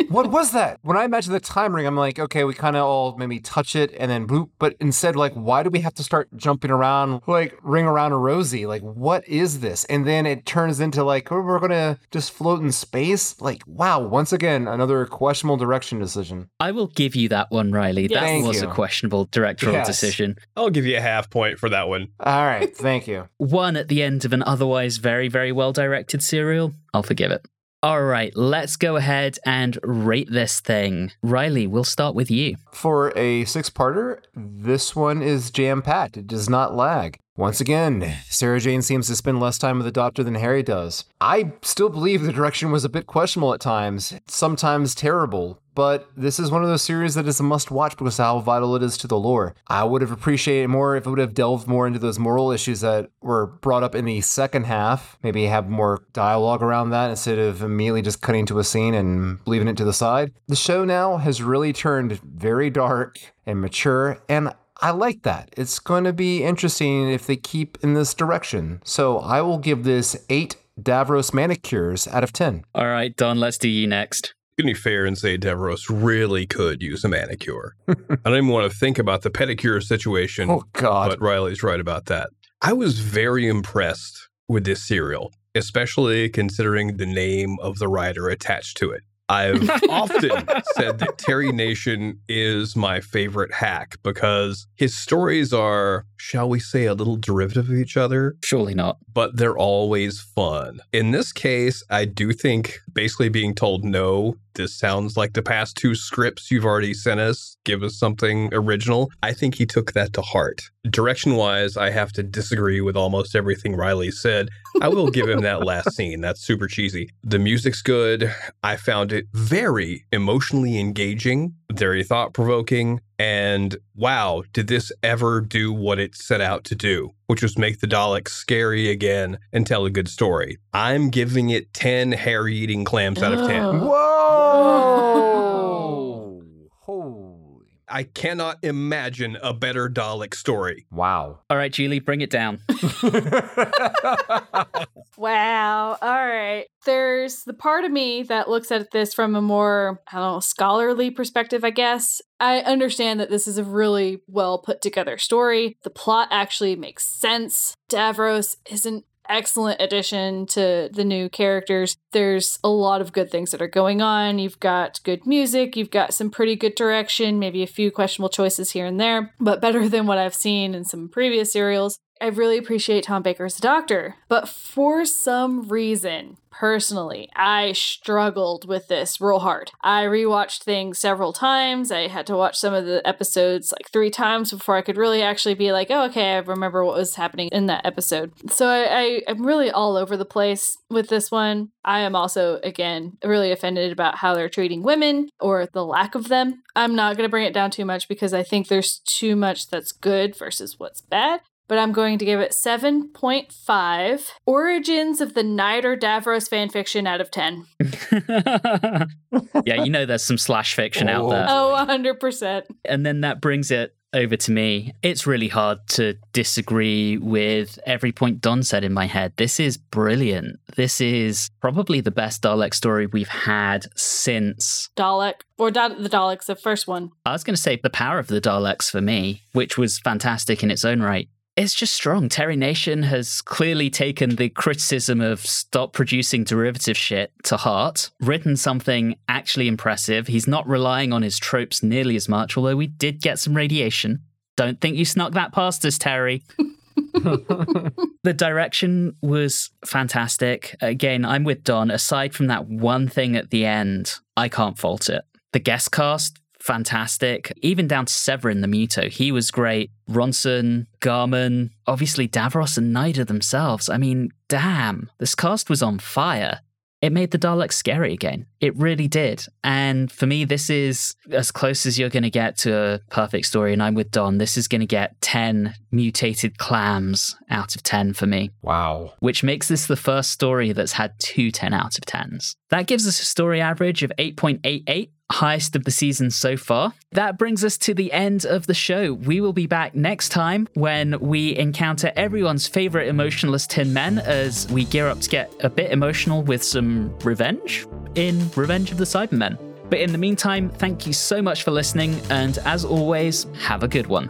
[SPEAKER 8] what was that? When I imagine the time ring, I'm like, okay, we kind of all maybe touch it and then boop. But instead, like, why do we have to start jumping around, like, ring around a rosy? Like, what is this? And then it turns into like, oh, we're going to just float in space. Like, wow, once again, another questionable direction decision.
[SPEAKER 5] I will give you that one, Riley.
[SPEAKER 7] Yes.
[SPEAKER 5] That
[SPEAKER 8] Thank
[SPEAKER 5] was
[SPEAKER 8] you.
[SPEAKER 5] a questionable directorial
[SPEAKER 8] Yes.
[SPEAKER 5] decision.
[SPEAKER 6] I'll give you a half point for that one.
[SPEAKER 8] All right, thank you.
[SPEAKER 5] One at the end of an otherwise very, very well directed serial. I'll forgive it. All right, let's go ahead and rate this thing. Riley, we'll start with you.
[SPEAKER 8] For a six parter, this one is jam packed. It does not lag. Once again, Sarah Jane seems to spend less time with the doctor than Harry does. I still believe the direction was a bit questionable at times, sometimes terrible, but this is one of those series that is a must watch because of how vital it is to the lore. I would have appreciated more if it would have delved more into those moral issues that were brought up in the second half. Maybe have more dialogue around that instead of immediately just cutting to a scene and leaving it to the side. The show now has really turned very dark and mature, and I like that. It's going to be interesting if they keep in this direction. So I will give this eight Davros manicures out of 10.
[SPEAKER 5] All right, Don, let's do you next.
[SPEAKER 6] Gonna be fair and say Davros really could use a manicure. I don't even want to think about the pedicure situation,
[SPEAKER 8] Oh, God.
[SPEAKER 6] but Riley's right about that. I was very impressed with this serial, especially considering the name of the writer attached to it. I've often said that Terry Nation is my favorite hack because his stories are, shall we say, a little derivative of each other
[SPEAKER 5] Surely not.
[SPEAKER 6] but they're always fun. In this case, I do think basically being told no, this sounds like the past two scripts you've already sent us, give us something original. I think he took that to heart. Direction wise, I have to disagree with almost everything Riley said. I will give him that last scene. That's super cheesy. The music's good. I found it very emotionally engaging, very thought provoking. And wow, did this ever do what it set out to do, which was make the Daleks scary again and tell a good story? I'm giving it 10 hair eating clams out of 10.
[SPEAKER 7] Oh.
[SPEAKER 8] Whoa! Holy.
[SPEAKER 6] I cannot imagine a better Dalek story.
[SPEAKER 8] Wow.
[SPEAKER 5] All right, Julie, bring it down.
[SPEAKER 7] Wow. All right. There's the part of me that looks at this from a more, I don't know, scholarly perspective, I guess. I understand that this is a really well put together story. The plot actually makes sense. Davros is an excellent addition to the new characters. There's a lot of good things that are going on. You've got good music, you've got some pretty good direction, maybe a few questionable choices here and there, but better than what I've seen in some previous serials. I really appreciate Tom Baker's The Doctor, but for some reason, personally, I struggled with this real hard. I rewatched things several times. I had to watch some of the episodes like three times before I could really actually be like, oh, okay, I remember what was happening in that episode. So I, I, I'm really all over the place with this one. I am also, again, really offended about how they're treating women or the lack of them. I'm not going to bring it down too much because I think there's too much that's good versus what's bad but I'm going to give it 7.5 Origins of the Nyder Davros fanfiction out of 10.
[SPEAKER 5] yeah, you know there's some slash fiction out there.
[SPEAKER 7] Oh, 100%.
[SPEAKER 5] And then that brings it over to me. It's really hard to disagree with every point Don said in my head. This is brilliant. This is probably the best Dalek story we've had since.
[SPEAKER 7] Dalek, or da- the Daleks, the first one.
[SPEAKER 5] I was going to say The Power of the Daleks for me, which was fantastic in its own right. It's just strong. Terry Nation has clearly taken the criticism of stop producing derivative shit to heart, written something actually impressive. He's not relying on his tropes nearly as much, although we did get some radiation. Don't think you snuck that past us, Terry. the direction was fantastic. Again, I'm with Don. Aside from that one thing at the end, I can't fault it. The guest cast, fantastic. Even down to Sevrin the Muto, he was great. Ronson, Gharman, obviously Davros and Nyder themselves. I mean, damn, this cast was on fire. It made the Daleks scary again. It really did. And for me, this is as close as you're going to get to a perfect story. And I'm with Don. This is going to get 10 mutated clams out of 10 for me,
[SPEAKER 8] Wow.
[SPEAKER 5] which makes this the first story that's had two 10 out of 10s. That gives us a story average of 8.88 highest of the season so far. That brings us to the end of the show. We will be back next time when we encounter everyone's favorite emotionless tin men as we gear up to get a bit emotional with some revenge in Revenge of the Cybermen. But in the meantime, thank you so much for listening, and as always, have a good one.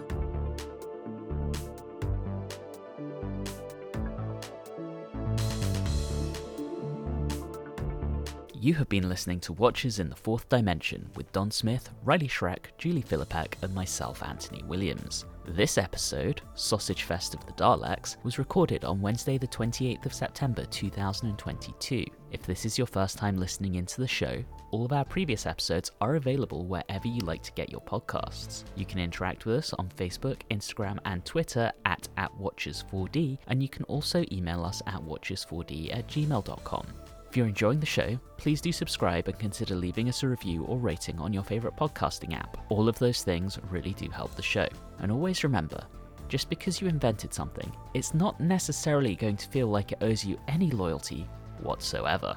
[SPEAKER 5] You have been listening to Watchers in the Fourth Dimension with Don Smith, Riley Schreck, Julie Philippek, and myself, Anthony Williams. This episode, Sausage Fest of the Daleks, was recorded on Wednesday, the 28th of September 2022. If this is your first time listening into the show, all of our previous episodes are available wherever you like to get your podcasts. You can interact with us on Facebook, Instagram, and Twitter at, at Watchers4D, and you can also email us at watchers4d at gmail.com. If you're enjoying the show, please do subscribe and consider leaving us a review or rating on your favourite podcasting app. All of those things really do help the show. And always remember, just because you invented something, it's not necessarily going to feel like it owes you any loyalty whatsoever.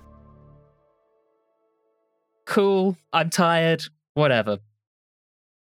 [SPEAKER 5] Cool, I'm tired, whatever.